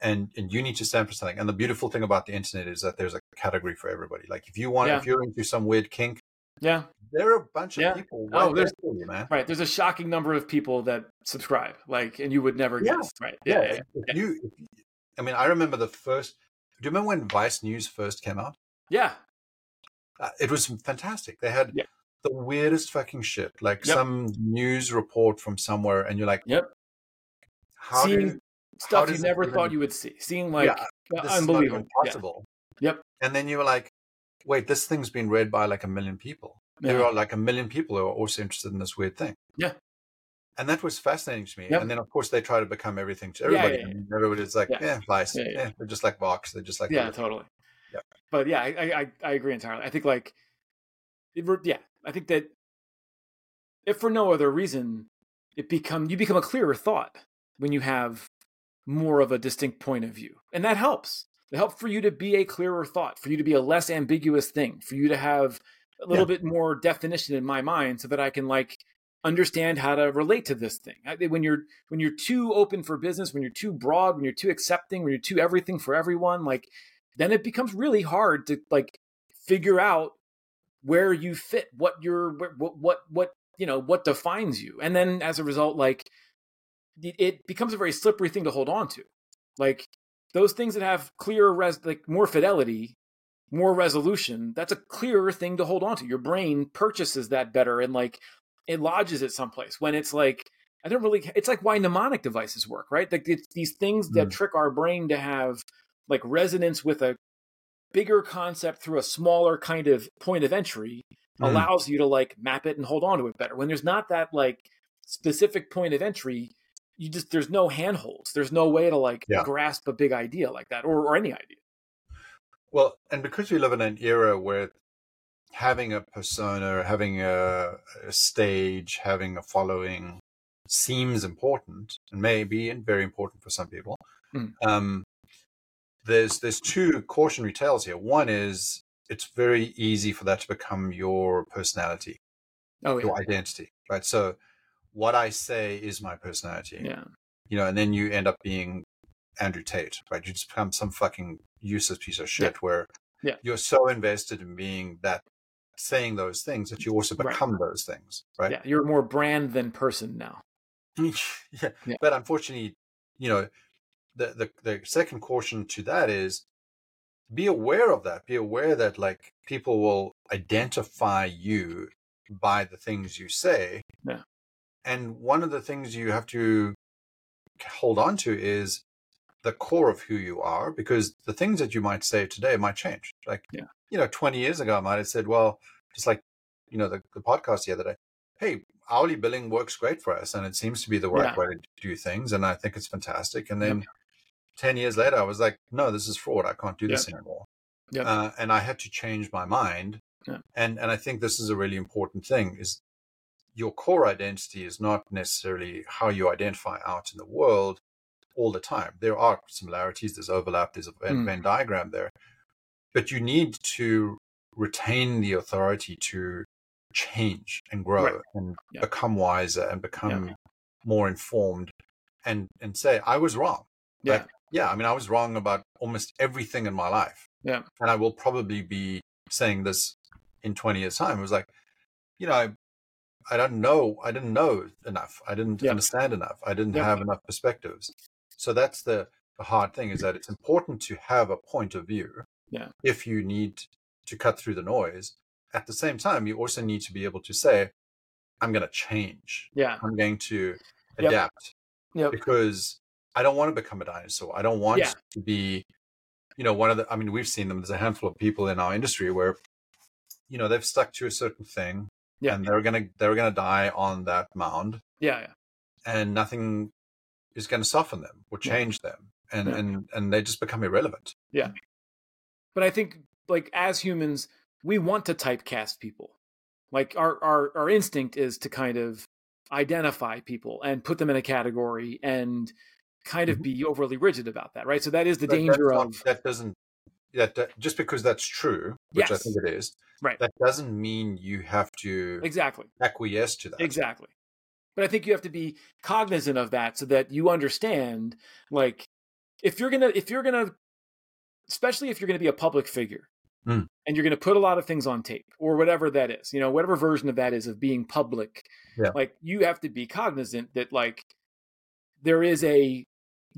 and and you need to stand for something and the beautiful thing about the internet is that there's a category for everybody like if you want Yeah. if you're into some weird kink Yeah. there are a bunch of Yeah. people Oh, right there there's- for you man Right. There's a shocking number of people that subscribe, like, and you would never Yeah. guess. Right. Yeah. Yeah. if you, if i mean i remember the first do you remember when vice news first came out Yeah. uh, it was fantastic. They had Yeah. The weirdest fucking shit, like Yep. some news report from somewhere, and you're like, Yep. how Seeing do Stuff does you never even- thought you would see. Seeing like yeah, uh, this is not unbelievable. even Yeah. Yep. And then you were like, wait, this thing's been read by like a million people. There are like a million people who are also interested in this weird thing. Yeah. And that was fascinating to me. Yep. And then, of course, they try to become everything to everybody. yeah, yeah. And everybody's like, Yeah. yeah, Vice. Yeah, Yeah, yeah. they're just like Vox. They're just like, yeah, everything. totally. Yeah. But yeah, I, I I- I agree entirely. I think like, it, yeah, I think that if for no other reason, it become you become a clearer thought when you have more of a distinct point of view, and that helps. It helps for you to be a clearer thought, for you to be a less ambiguous thing, for you to have a little bit more definition in my mind, so that I can like understand how to relate to this thing. I, when you're when you're too open for business, when you're too broad, when you're too accepting, when you're too everything for everyone, like then it becomes really hard to like figure out where you fit, what your what what what you know what defines you, and then as a result, like it- becomes a very slippery thing to hold on to. Like those things that have clear res like more fidelity, more resolution, that's a clearer thing to hold on to. Your brain purchases that better and like it lodges it someplace. When it's like I don't really. It's like why mnemonic devices work, right? Like it's these things that Mm. trick our brain to have like resonance with a bigger concept through a smaller kind of point of entry Mhm. allows you to like map it and hold on to it better. When there's not that like specific point of entry, you just there's no handholds. There's no way to like Yeah. grasp a big idea like that or, or any idea. Well, and because we live in an era where having a persona, having a, a stage, having a following seems important and may be very important for some people. Mm. Um, there's there's two cautionary tales here. One is it's very easy for that to become your personality, Oh yeah. your identity, right? So what I say is my personality Yeah. you know, and then you end up being Andrew Tate, right? You just become some fucking useless piece of shit where Yeah. you're so invested in being that, saying those things that you also Right. become those things, right? Yeah. You're more brand than person now. yeah. Yeah. But unfortunately, you know, the, the the second caution to that is be aware of that. Be aware that like people will identify you by the things you say. Yeah. And one of the things you have to hold on to is the core of who you are, because the things that you might say today might change. Like, Yeah. you know, 20 years ago, I might have said, well, just like, you know, the, the podcast the other day, hey, hourly billing works great for us and it seems to be the right Yeah. way to do things. And I think it's fantastic. And then 10 years later, I was like, no, this is fraud. I can't do this anymore. Yep. Uh, and I had to change my mind. And, and I think this is a really important thing is your core identity is not necessarily how you identify out in the world all the time. There are similarities, there's overlap, there's a Venn, Mm. Venn diagram there. But you need to retain the authority to change and grow Right. and become wiser and become more informed and and say, I was wrong. Yeah. Like, yeah, I mean, I was wrong about almost everything in my life. Yeah. And I will probably be saying this in 20 years' time. It was like, you know, I, I don't know. I didn't know enough. I didn't Yeah. understand enough. I didn't Yeah. have enough perspectives. So that's the, the hard thing is that it's important to have a point of view. Yeah. If you need to cut through the noise. At the same time, you also need to be able to say, I'm going to change. Yeah. I'm going to Yep. adapt Yep. because I don't want to become a dinosaur. I don't want Yeah. to be, you know, one of the, I mean, we've seen them. There's a handful of people in our industry where, you know, they've stuck to a certain thing Yeah. and they're going to, they're to die on that mound Yeah. Yeah. and nothing is going to soften them or Yeah. change them. And, Yeah. and, and they just become irrelevant. Yeah, but I think like as humans, we want to typecast people. Like our our our instinct is to kind of identify people and put them in a category and kind of Mhm. be overly rigid about that, right? So that is the danger not- of that doesn't, that, that, just because that's true, which I think it is, Right. that doesn't mean you have to exactly. acquiesce to that. Exactly. But I think you have to be cognizant of that so that you understand like if you're going to if you're to especially if you're going to be a public figure Mm. and you're going to put a lot of things on tape or whatever that is, you know, whatever version of that is of being public. Yeah. Like you have to be cognizant that like there is a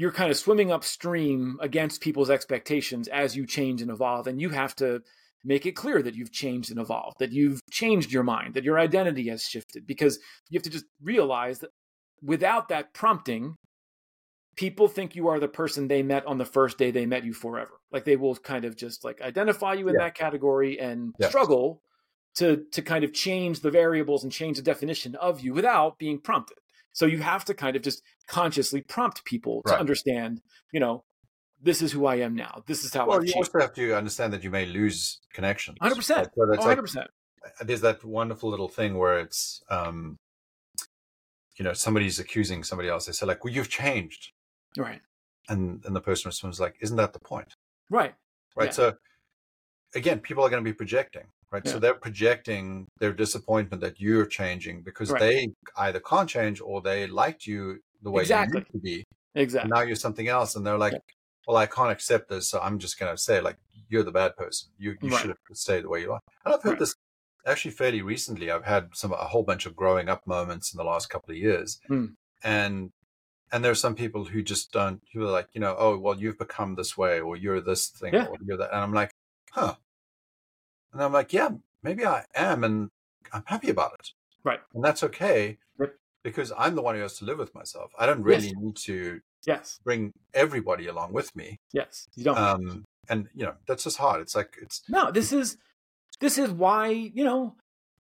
you're kind of swimming upstream against people's expectations as you change and evolve and you have to make it clear that you've changed and evolved, that you've changed your mind, that your identity has shifted because you have to just realize that without that prompting, people think you are the person they met on the first day they met you forever. Like they will kind of just like identify you in Yeah. that category and Yeah. struggle to to kind of change the variables and change the definition of you without being prompted. So you have to kind of just consciously prompt people to understand, you know, this is who I am now. This is how Well, I've you also have to understand that you may lose connections. 100%. Like, so Oh, 100%. there's that wonderful little thing where it's, um, you know, somebody's accusing somebody else. They say like, "Well, you've changed," Right. and and the person responds like, "Isn't that the point?" Right. Right. Yeah. So again, people are going to be projecting. Right. Yeah. So they're projecting their disappointment that you're changing because Right. they either can't change or they liked you the way Exactly. you used to be. Exactly. And now you're something else, and they're like, Yeah. "Well, I can't accept this, so I'm just going to say like you're the bad person. You you Right. should have stayed the way you are." And I've heard Right. this actually fairly recently. I've had some a whole bunch of growing up moments in the last couple of years, Hmm. and and there are some people who just don't. Who are like, you know, oh well, you've become this way, or you're this thing, Yeah. or you're that, and I'm like, huh. And I'm like, yeah, maybe I am, and I'm happy about it. Right. And that's okay. Right. Because I'm the one who has to live with myself. I don't really Yes. need to Yes. bring everybody along with me. Yes. You don't. Um, and you know, that's just hard. It's like it's No, this is this is why, you know,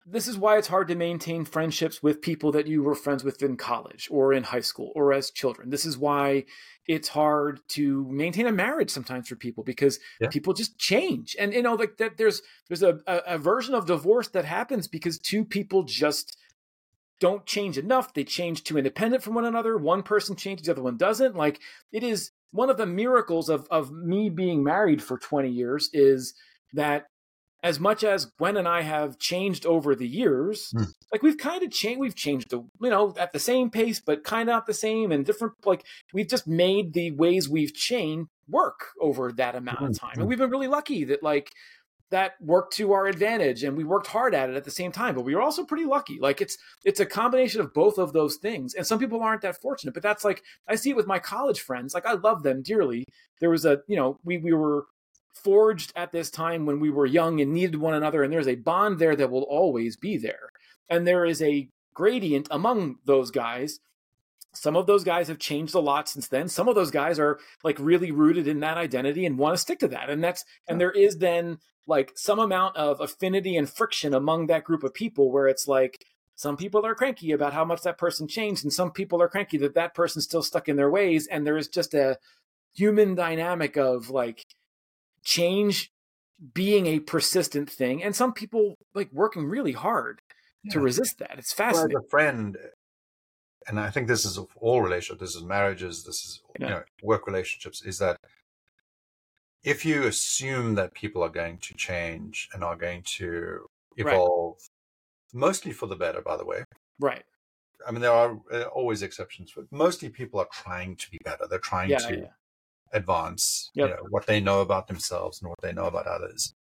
this is why it's hard to maintain friendships with people that you were friends with in college or in high school or as children. This is why it's hard to maintain a marriage sometimes for people because Yeah. people just change. And you know, like that there's there's a, a, a version of divorce that happens because two people just don't change enough. They change too independent from one another. One person changes, the other one doesn't. Like it is one of the miracles of of me being married for 20 years is that as much as Gwen and I have changed over the years, Hmm. like we've kind of changed, we've changed, the, you know, at the same pace, but kind of not the same and different. Like we've just made the ways we've changed work over that amount of Mhm. time. And we've been really lucky that like that worked to our advantage and we worked hard at it at the same time, but we were also pretty lucky. Like it's, it's a combination of both of those things. And some people aren't that fortunate, but that's like, I see it with my college friends. Like I love them dearly. There was a, you know, we, we were, forged at this time when we were young and needed one another and there's a bond there that will always be there. And there is a gradient among those guys. Some of those guys have changed a lot since then. Some of those guys are like really rooted in that identity and want to stick to that. And that's and there is then like some amount of affinity and friction among that group of people where it's like some people are cranky about how much that person changed and some people are cranky that that person's still stuck in their ways. And there is just a human dynamic of like change being a persistent thing and some people like working really hard to resist that it's well, as fascinating a friend, and I think this is of all relationships. This is marriages. This is Yeah. you know work relationships. Is that if you assume that people are going to change and are going to Right. evolve, mostly for the better, by the way. right I mean, there are uh, always exceptions, but mostly people are trying to be better. They're trying yeah to yeah advance Yep. you know, what they know about themselves and what they know about others.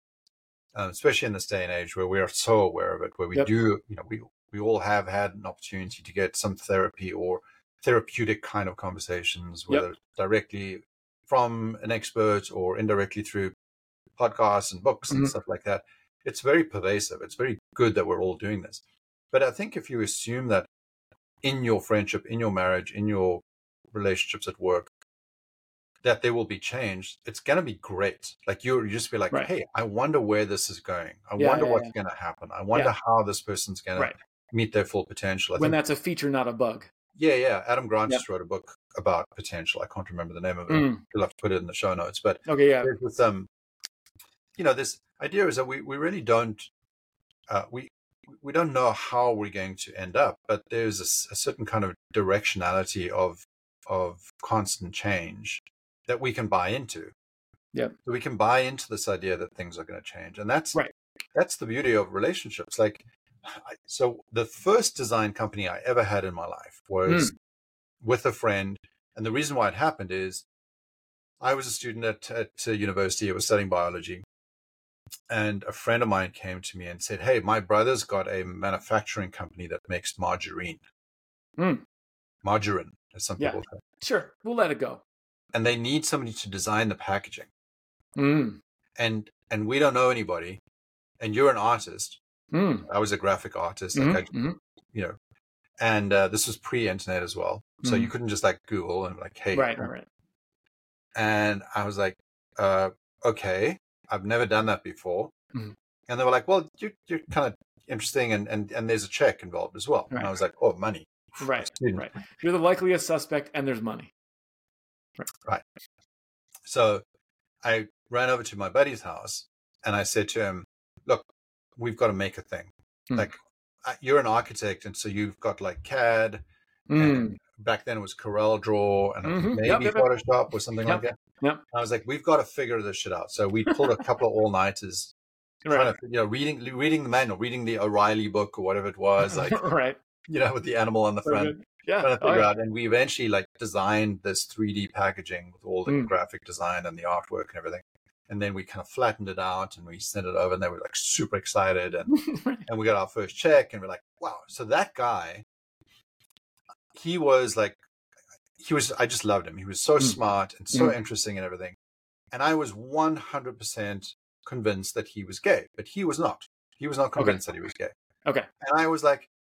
Um, especially in this day and age where we are so aware of it, where we Yep. do, you know, we we all have had an opportunity to get some therapy or therapeutic kind of conversations, Yep. whether directly from an expert or indirectly through podcasts and books and Mhm. stuff like that. It's very pervasive. It's very good that we're all doing this. But I think if you assume that in your friendship, in your marriage, in your relationships at work, that there will be change, it's going to be great. Like you, you just be like, Right. hey, I wonder where this is going. I Yeah, wonder yeah, what's yeah. going to happen. I wonder how this person's going Right. to meet their full potential. I when think, that's a feature, not a bug. yeah, yeah. Adam Grant just wrote a book about potential. I can't remember the name of it. Mm. We'll have to put it in the show notes. But Okay, yeah. there's this, um, you know, this idea is that we, we really don't, uh, we, we don't know how we're going to end up, but there's a certain kind of directionality of, of constant change that we can buy into. Yeah. So we can buy into this idea that things are going to change. And that's, Right. that's the beauty of relationships. Like, so the first design company I ever had in my life was with a friend. And the reason why it happened is I was a student at, at university. I was studying biology. And a friend of mine came to me and said, Hey, my brother's got a manufacturing company that makes margarine. Mm. Margarine, as some Yeah. people say. Sure, we'll let it go. And they need somebody to design the packaging. Mm. And and we don't know anybody. And you're an artist. Mm. I was a graphic artist. Mhm, Like I, mhm. you know, and uh, this was pre-internet as well. So you Mhm. couldn't just like Google and like, hey, Right, right, right. And I was like, uh, okay, I've never done that before. Mhm. And they were like, well, you're, you're kind of interesting and, and, and there's a check involved as well. And I was like, oh, money. Right, right. You're the likeliest suspect, and there's money. So I ran over to my buddy's house and I said to him, look, we've got to make a thing. Hmm. Like, you're an architect. And so you've got like CAD. Mm. And back then it was Corel Draw and Mhm. maybe Yep, yep, yep. Photoshop or something like that. Yep. I was like, we've got to figure this shit out. So we pulled a couple of all nighters trying Right, to, you know, reading reading the manual, reading the O'Reilly book or whatever it was, like right. you know, with the animal on the front. Yeah. trying to oh, figure yeah. out. And we eventually like designed this 3D packaging with all the Mm. graphic design and the artwork and everything. And then we kind of flattened it out and we sent it over, and they were like super excited. And and we got our first check, and we're like, wow. So that guy, he was like, he was. I just loved him. He was so Mm. smart and so Mm. interesting and everything. And I was one hundred percent convinced that he was gay, but he was not. He was not convinced that he was gay. Okay. And I was like,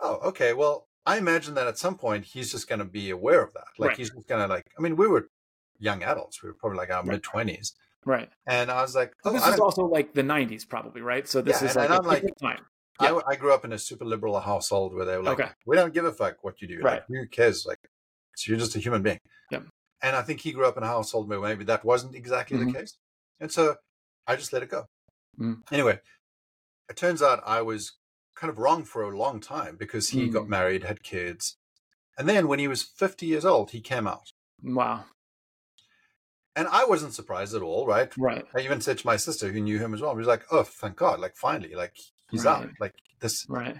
oh, okay. Well, I imagine that at some point he's just going to be aware of that. Like Right. he's just going to like. I mean, we were young adults. We were probably like our Right. mid twenties, Right. and I was like, oh, this I is also like the '90s, probably, right? So this Yeah, is and- like and a I'm like- time. I, Yeah. I grew up in a super liberal household where they were like, Okay. we don't give a fuck what you do. Right. Like, who cares? Like, so you're just a human being. Yep. And I think he grew up in a household where maybe that wasn't exactly Mhm. the case. And so I just let it go. Mm. Anyway, it turns out I was kind of wrong for a long time because he got Mm. married, had kids. And then when he was 50 years old, he came out. Wow. And I wasn't surprised at all, right? Right. I even said to my sister who knew him as well, she was like, oh, thank God, like finally, like he's out. Like this, Right.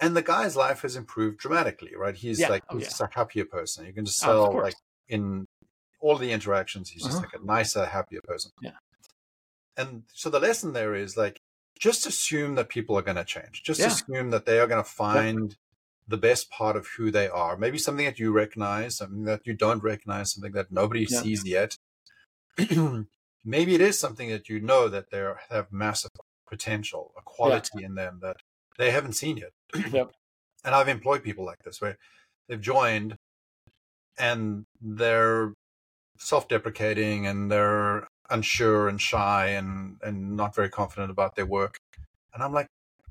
and the guy's life has improved dramatically, right? He's Yeah. like Oh, he's yeah. a happier person. You can just Oh, tell course. like in all the interactions, he's just Uh-huh. like a nicer, happier person. Yeah. And so the lesson there is like just assume that people are going to change. Just Yeah. assume that they are going to find the best part of who they are. Maybe something that you recognize, something that you don't recognize, something that nobody Yeah. sees yet. Maybe it is something that you know that they have massive potential, a quality in them that they haven't seen yet. Yep. And I've employed people like this where they've joined and they're self-deprecating and they're unsure and shy and and not very confident about their work. And I'm like,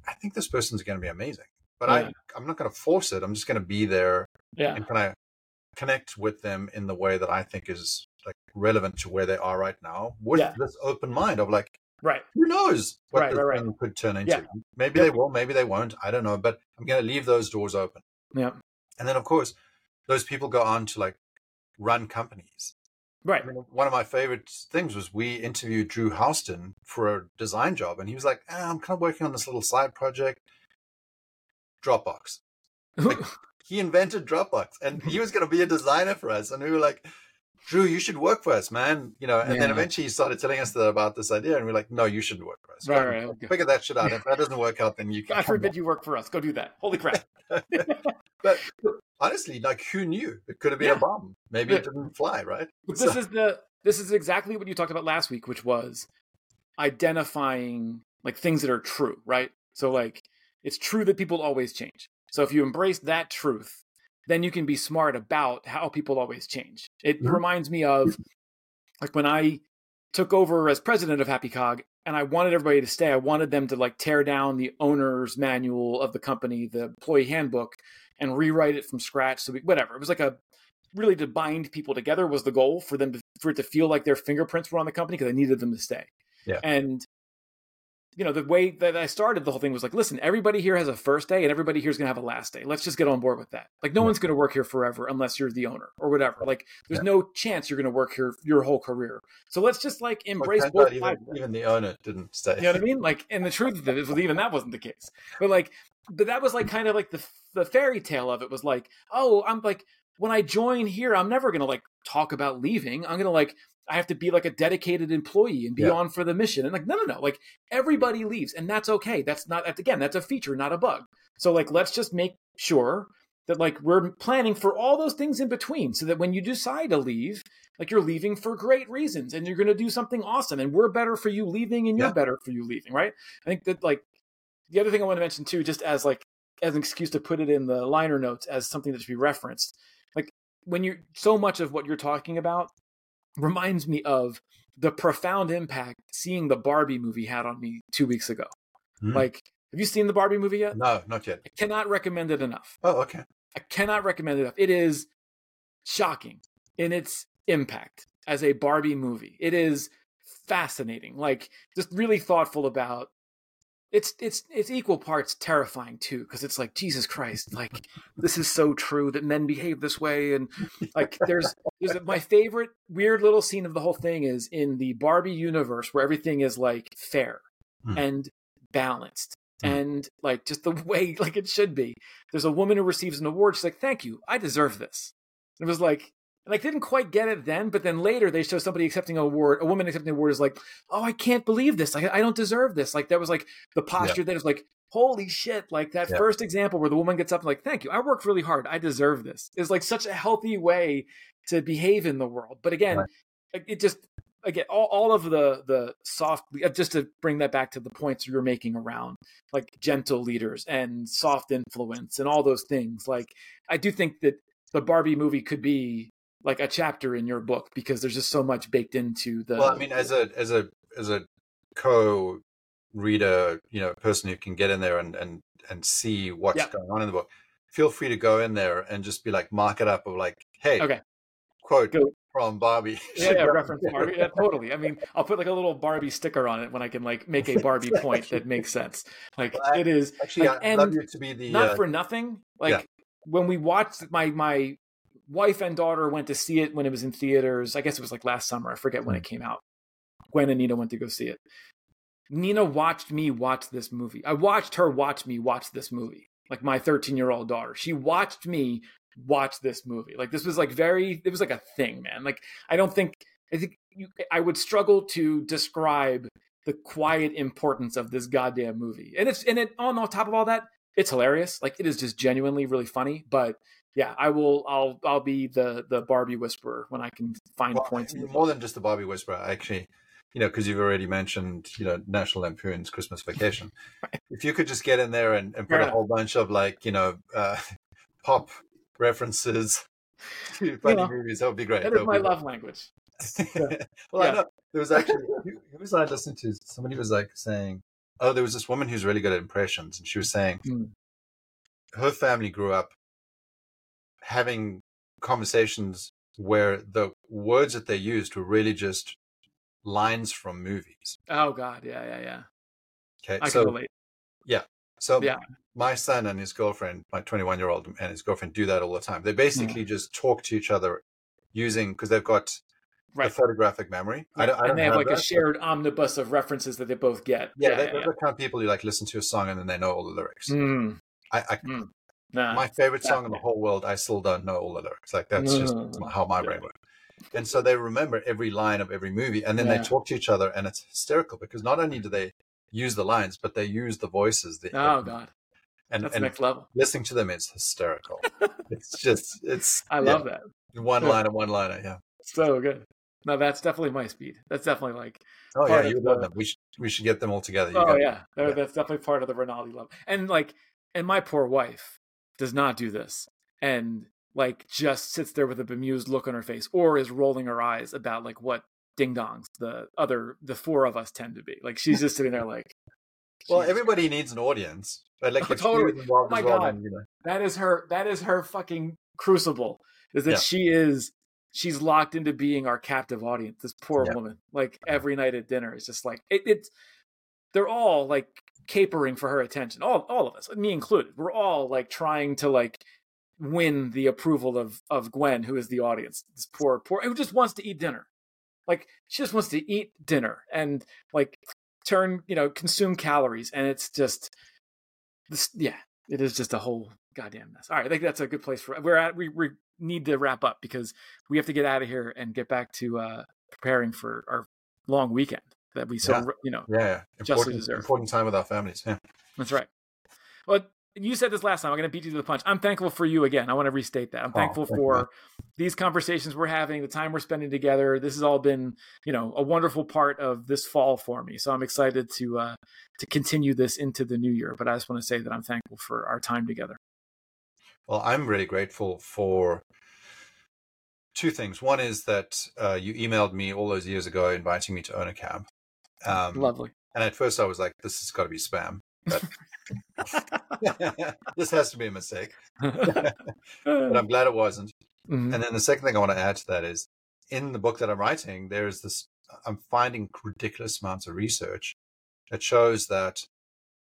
I think this person's going to be amazing, but Yeah. I I'm not going to force it. I'm just going to be there Yeah. and kind of connect with them in the way that I think is like relevant to where they are right now with Yeah. this open mind of like Right. who knows what Right, this right, right. could turn into. Yeah. Maybe Yep. they will, maybe they won't. I don't know, but I'm going to leave those doors open. Yeah. And then, of course, those people go on to like run companies. Right. I mean, one of my favorite things was we interviewed Drew Houston for a design job, and he was like, ah, "I'm kind of working on this little side project, Dropbox." Like, He invented Dropbox, and he was going to be a designer for us, and we were like, Drew, you should work for us, man. You know, and then eventually he started telling us that, about this idea, and we're like, no, you shouldn't work for us. Right, right, okay. Figure that shit out. If that doesn't work out, then you can. God forbid you work for us. Go do that. Holy crap. But honestly, like, who knew? It could have been Yeah. a bomb. Maybe it didn't fly, right? But this is the this is exactly what you talked about last week, which was identifying like things that are true, right? So like it's true that people always change. So if you embrace that truth, then you can be smart about how people always change. It Mhm. reminds me of like when I took over as president of Happy Cog and I wanted everybody to stay. I wanted them to like tear down the owner's manual of the company, the employee handbook, and rewrite it from scratch. So we, whatever. It was like a really to bind people together was the goal for them to for it to feel like their fingerprints were on the company because I needed them to stay. Yeah. And you know, the way that I started the whole thing was like, listen, everybody here has a first day and everybody here is going to have a last day. Let's just get on board with that. Like, no Yeah. one's going to work here forever unless you're the owner or whatever. Like, there's Yeah. no chance you're going to work here your whole career. So let's just like embrace turns both even, even the owner didn't stay. You know what I mean? Like, and the truth of it is, even that wasn't the case. But like, but that was like kind of like the the fairy tale of it was like, oh, I'm like, when I join here, I'm never gonna like talk about leaving. I'm gonna like, I have to be like a dedicated employee and be Yeah. on for the mission. And like, no, no, no. Like, everybody leaves, and that's okay. That's not that's, again, that's a feature, not a bug. So like, let's just make sure that like we're planning for all those things in between, so that when you decide to leave, like you're leaving for great reasons and you're going to do something awesome and we're better for you leaving and you're Yeah. better for you leaving right i think that like the other thing i want to mention too just as like as an excuse to put it in the liner notes as something that should be referenced like when you're so much of what you're talking about reminds me of the profound impact seeing the barbie movie had on me two weeks ago Hmm. like have you seen the barbie movie yet No, not yet. i cannot recommend it enough Oh, okay. I cannot recommend it enough. It is shocking in its impact as a Barbie movie. It is fascinating, like just really thoughtful about. It's it's it's equal parts terrifying too, because it's like Jesus Christ, like this is so true that men behave this way, and like there's there's my favorite weird little scene of the whole thing is in the Barbie universe where everything is like fair Hmm. and balanced Hmm. and like just the way like it should be there's a woman who receives an award. She's like, "Thank you, I deserve this." And it was like, and I didn't quite get it then, but then later they show somebody accepting an award. A woman accepting an award is like, "Oh, I can't believe this! Like, I don't deserve this!" Like that was like the posture that is like, "Holy shit!" Like that Yeah. first example where the woman gets up and like, "Thank you, I worked really hard. I deserve this." Is like such a healthy way to behave in the world. But again, Right. it just again all, all of the the soft uh, just to bring that back to the points you were making around like gentle leaders and soft influence and all those things like i do think that the barbie movie could be like a chapter in your book because there's just so much baked into the well, I mean, as a as a as a co-reader, you know, person who can get in there and and and see what's Yeah. going on in the book, feel free to go in there and just be like, mark it up of like, hey, Okay. quote Go. from Barbie. yeah, yeah, reference Barbie. Yeah, totally. I mean, I'll put like a little Barbie sticker on it when I can like make a Barbie point that makes sense. Like Well, I- it is Actually, like, I'd love you to be the not uh, for nothing. Like yeah. when we watched my my wife and daughter went to see it when it was in theaters. I guess it was like last summer. I forget when it hmm. came out. Gwen and Nina went to go see it. Nina watched me watch this movie. I watched her watch me watch this movie. Like my 13 year old daughter. She watched me watch this movie. Like this was like very it was like a thing, man. Like I don't think I think you, I would struggle to describe the quiet importance of this goddamn movie. And it's and it on top of all that, it's hilarious. Like it is just genuinely really funny. But yeah, I will. I'll. I'll be the the Barbie whisperer when I can find well, points. In more than just the Barbie Whisperer. Actually, you know, because you've already mentioned, you know, National Lampoon's Christmas Vacation. If you could just get in there and, and put Fair a whole bunch of like, you know, uh, pop references to funny know, movies, that would be great. that That is my love language. well, I know there was actually who, who was I listening to? Somebody was like saying, "Oh, there was this woman who's really good at impressions," and she was saying Mm. her family grew up having conversations where the words that they used were really just lines from movies. Oh God, yeah, yeah, yeah. Okay, I so can relate. so Yeah. my son and his girlfriend, my 21 year old and his girlfriend, do that all the time. They basically just talk to each other using because they've got Right. a photographic memory. I don't, I don't and they have like a that, but- shared omnibus of references that they both get. Yeah, yeah, they're, yeah, they're the kind of people who like listen to a song and then they know all the lyrics. Mm, I, I nah. my favorite song in the whole world, I still don't know all the lyrics. Like that's just Mm. how my brain works. and so they remember every line of every movie, and then Yeah. they talk to each other, and it's hysterical because not only do they use the lines, but they use the voices. The, Oh god, and, that's and next level. listening to them is hysterical. it's just it's I yeah, love that. one liner, one liner. Yeah. So good. No, that's definitely my speed. That's definitely like Oh yeah, you love the- them. We should we should get them all together. You Oh yeah, yeah. that's definitely part of the Rinaldi love. And like, and my poor wife does not do this, and like just sits there with a bemused look on her face, or is rolling her eyes about like what ding dongs the other the four of us tend to be. Like she's just sitting there like, Well, everybody needs an audience, but like Oh, totally. Oh, as my well, God. then, you know, that is her that is her fucking crucible is that Yeah. she is she's locked into being our captive audience this poor Yeah. woman like every night at dinner is just like it, it's they're all like capering for her attention all all of us me included we're all like trying to like win the approval of of Gwen who is the audience this poor poor who just wants to eat dinner like she just wants to eat dinner and like turn you know consume calories and it's just this yeah it is just a whole goddamn mess. All right, I think that's a good place for we're at. We, we need to wrap up because we have to get out of here and get back to uh, preparing for our long weekend that we so Yeah. you know. yeah, yeah. Justly important, deserved. important time with our families. Yeah. That's right. Well, you said this last time. I'm going to beat you to the punch. I'm thankful for you again. I want to restate that. I'm Oh, thankful thank for man. these conversations we're having, the time we're spending together. This has all been, you know, a wonderful part of this fall for me. So I'm excited to uh, to continue this into the new year. But I just want to say that I'm thankful for our time together. Well, I'm really grateful for two things. One is that uh, you emailed me all those years ago inviting me to own a cab. Um, Lovely. and at first I was like, this has got to be spam. But this has to be a mistake. But I'm glad it wasn't. Mhm. And then the second thing I want to add to that is in the book that I'm writing, there is this, I'm finding ridiculous amounts of research that shows that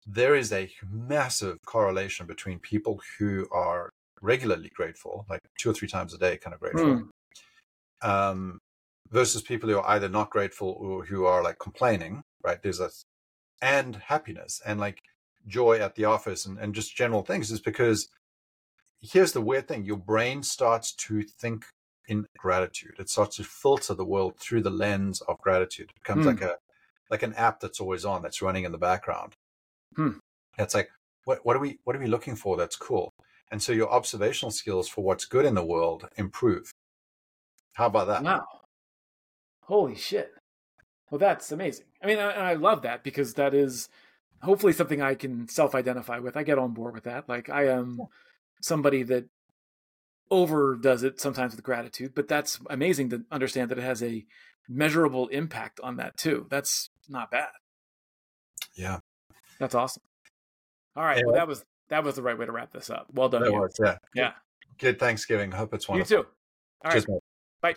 there is a massive correlation between people who are regularly grateful, like two or three times a day, kind of grateful, Mm. um, versus people who are either not grateful or who are like complaining, right? There's a, and happiness and like joy at the office and, and just general things is because here's the weird thing your brain starts to think in gratitude it starts to filter the world through the lens of gratitude it becomes Hmm. like a like an app that's always on that's running in the background Hmm. it's like what, what are we what are we looking for that's cool and so your observational skills for what's good in the world improve how about that Wow. Holy shit. Well, that's amazing. I mean, I, I love that because that is hopefully something I can self identify with. I get on board with that. Like, I am somebody that overdoes it sometimes with gratitude, but that's amazing to understand that it has a measurable impact on that too. That's not bad. yeah That's awesome. All right. Well, that was that was the right way to wrap this up. Well done. that was, yeah Yeah. good thanksgiving hope it's one of You too. All right. Bye.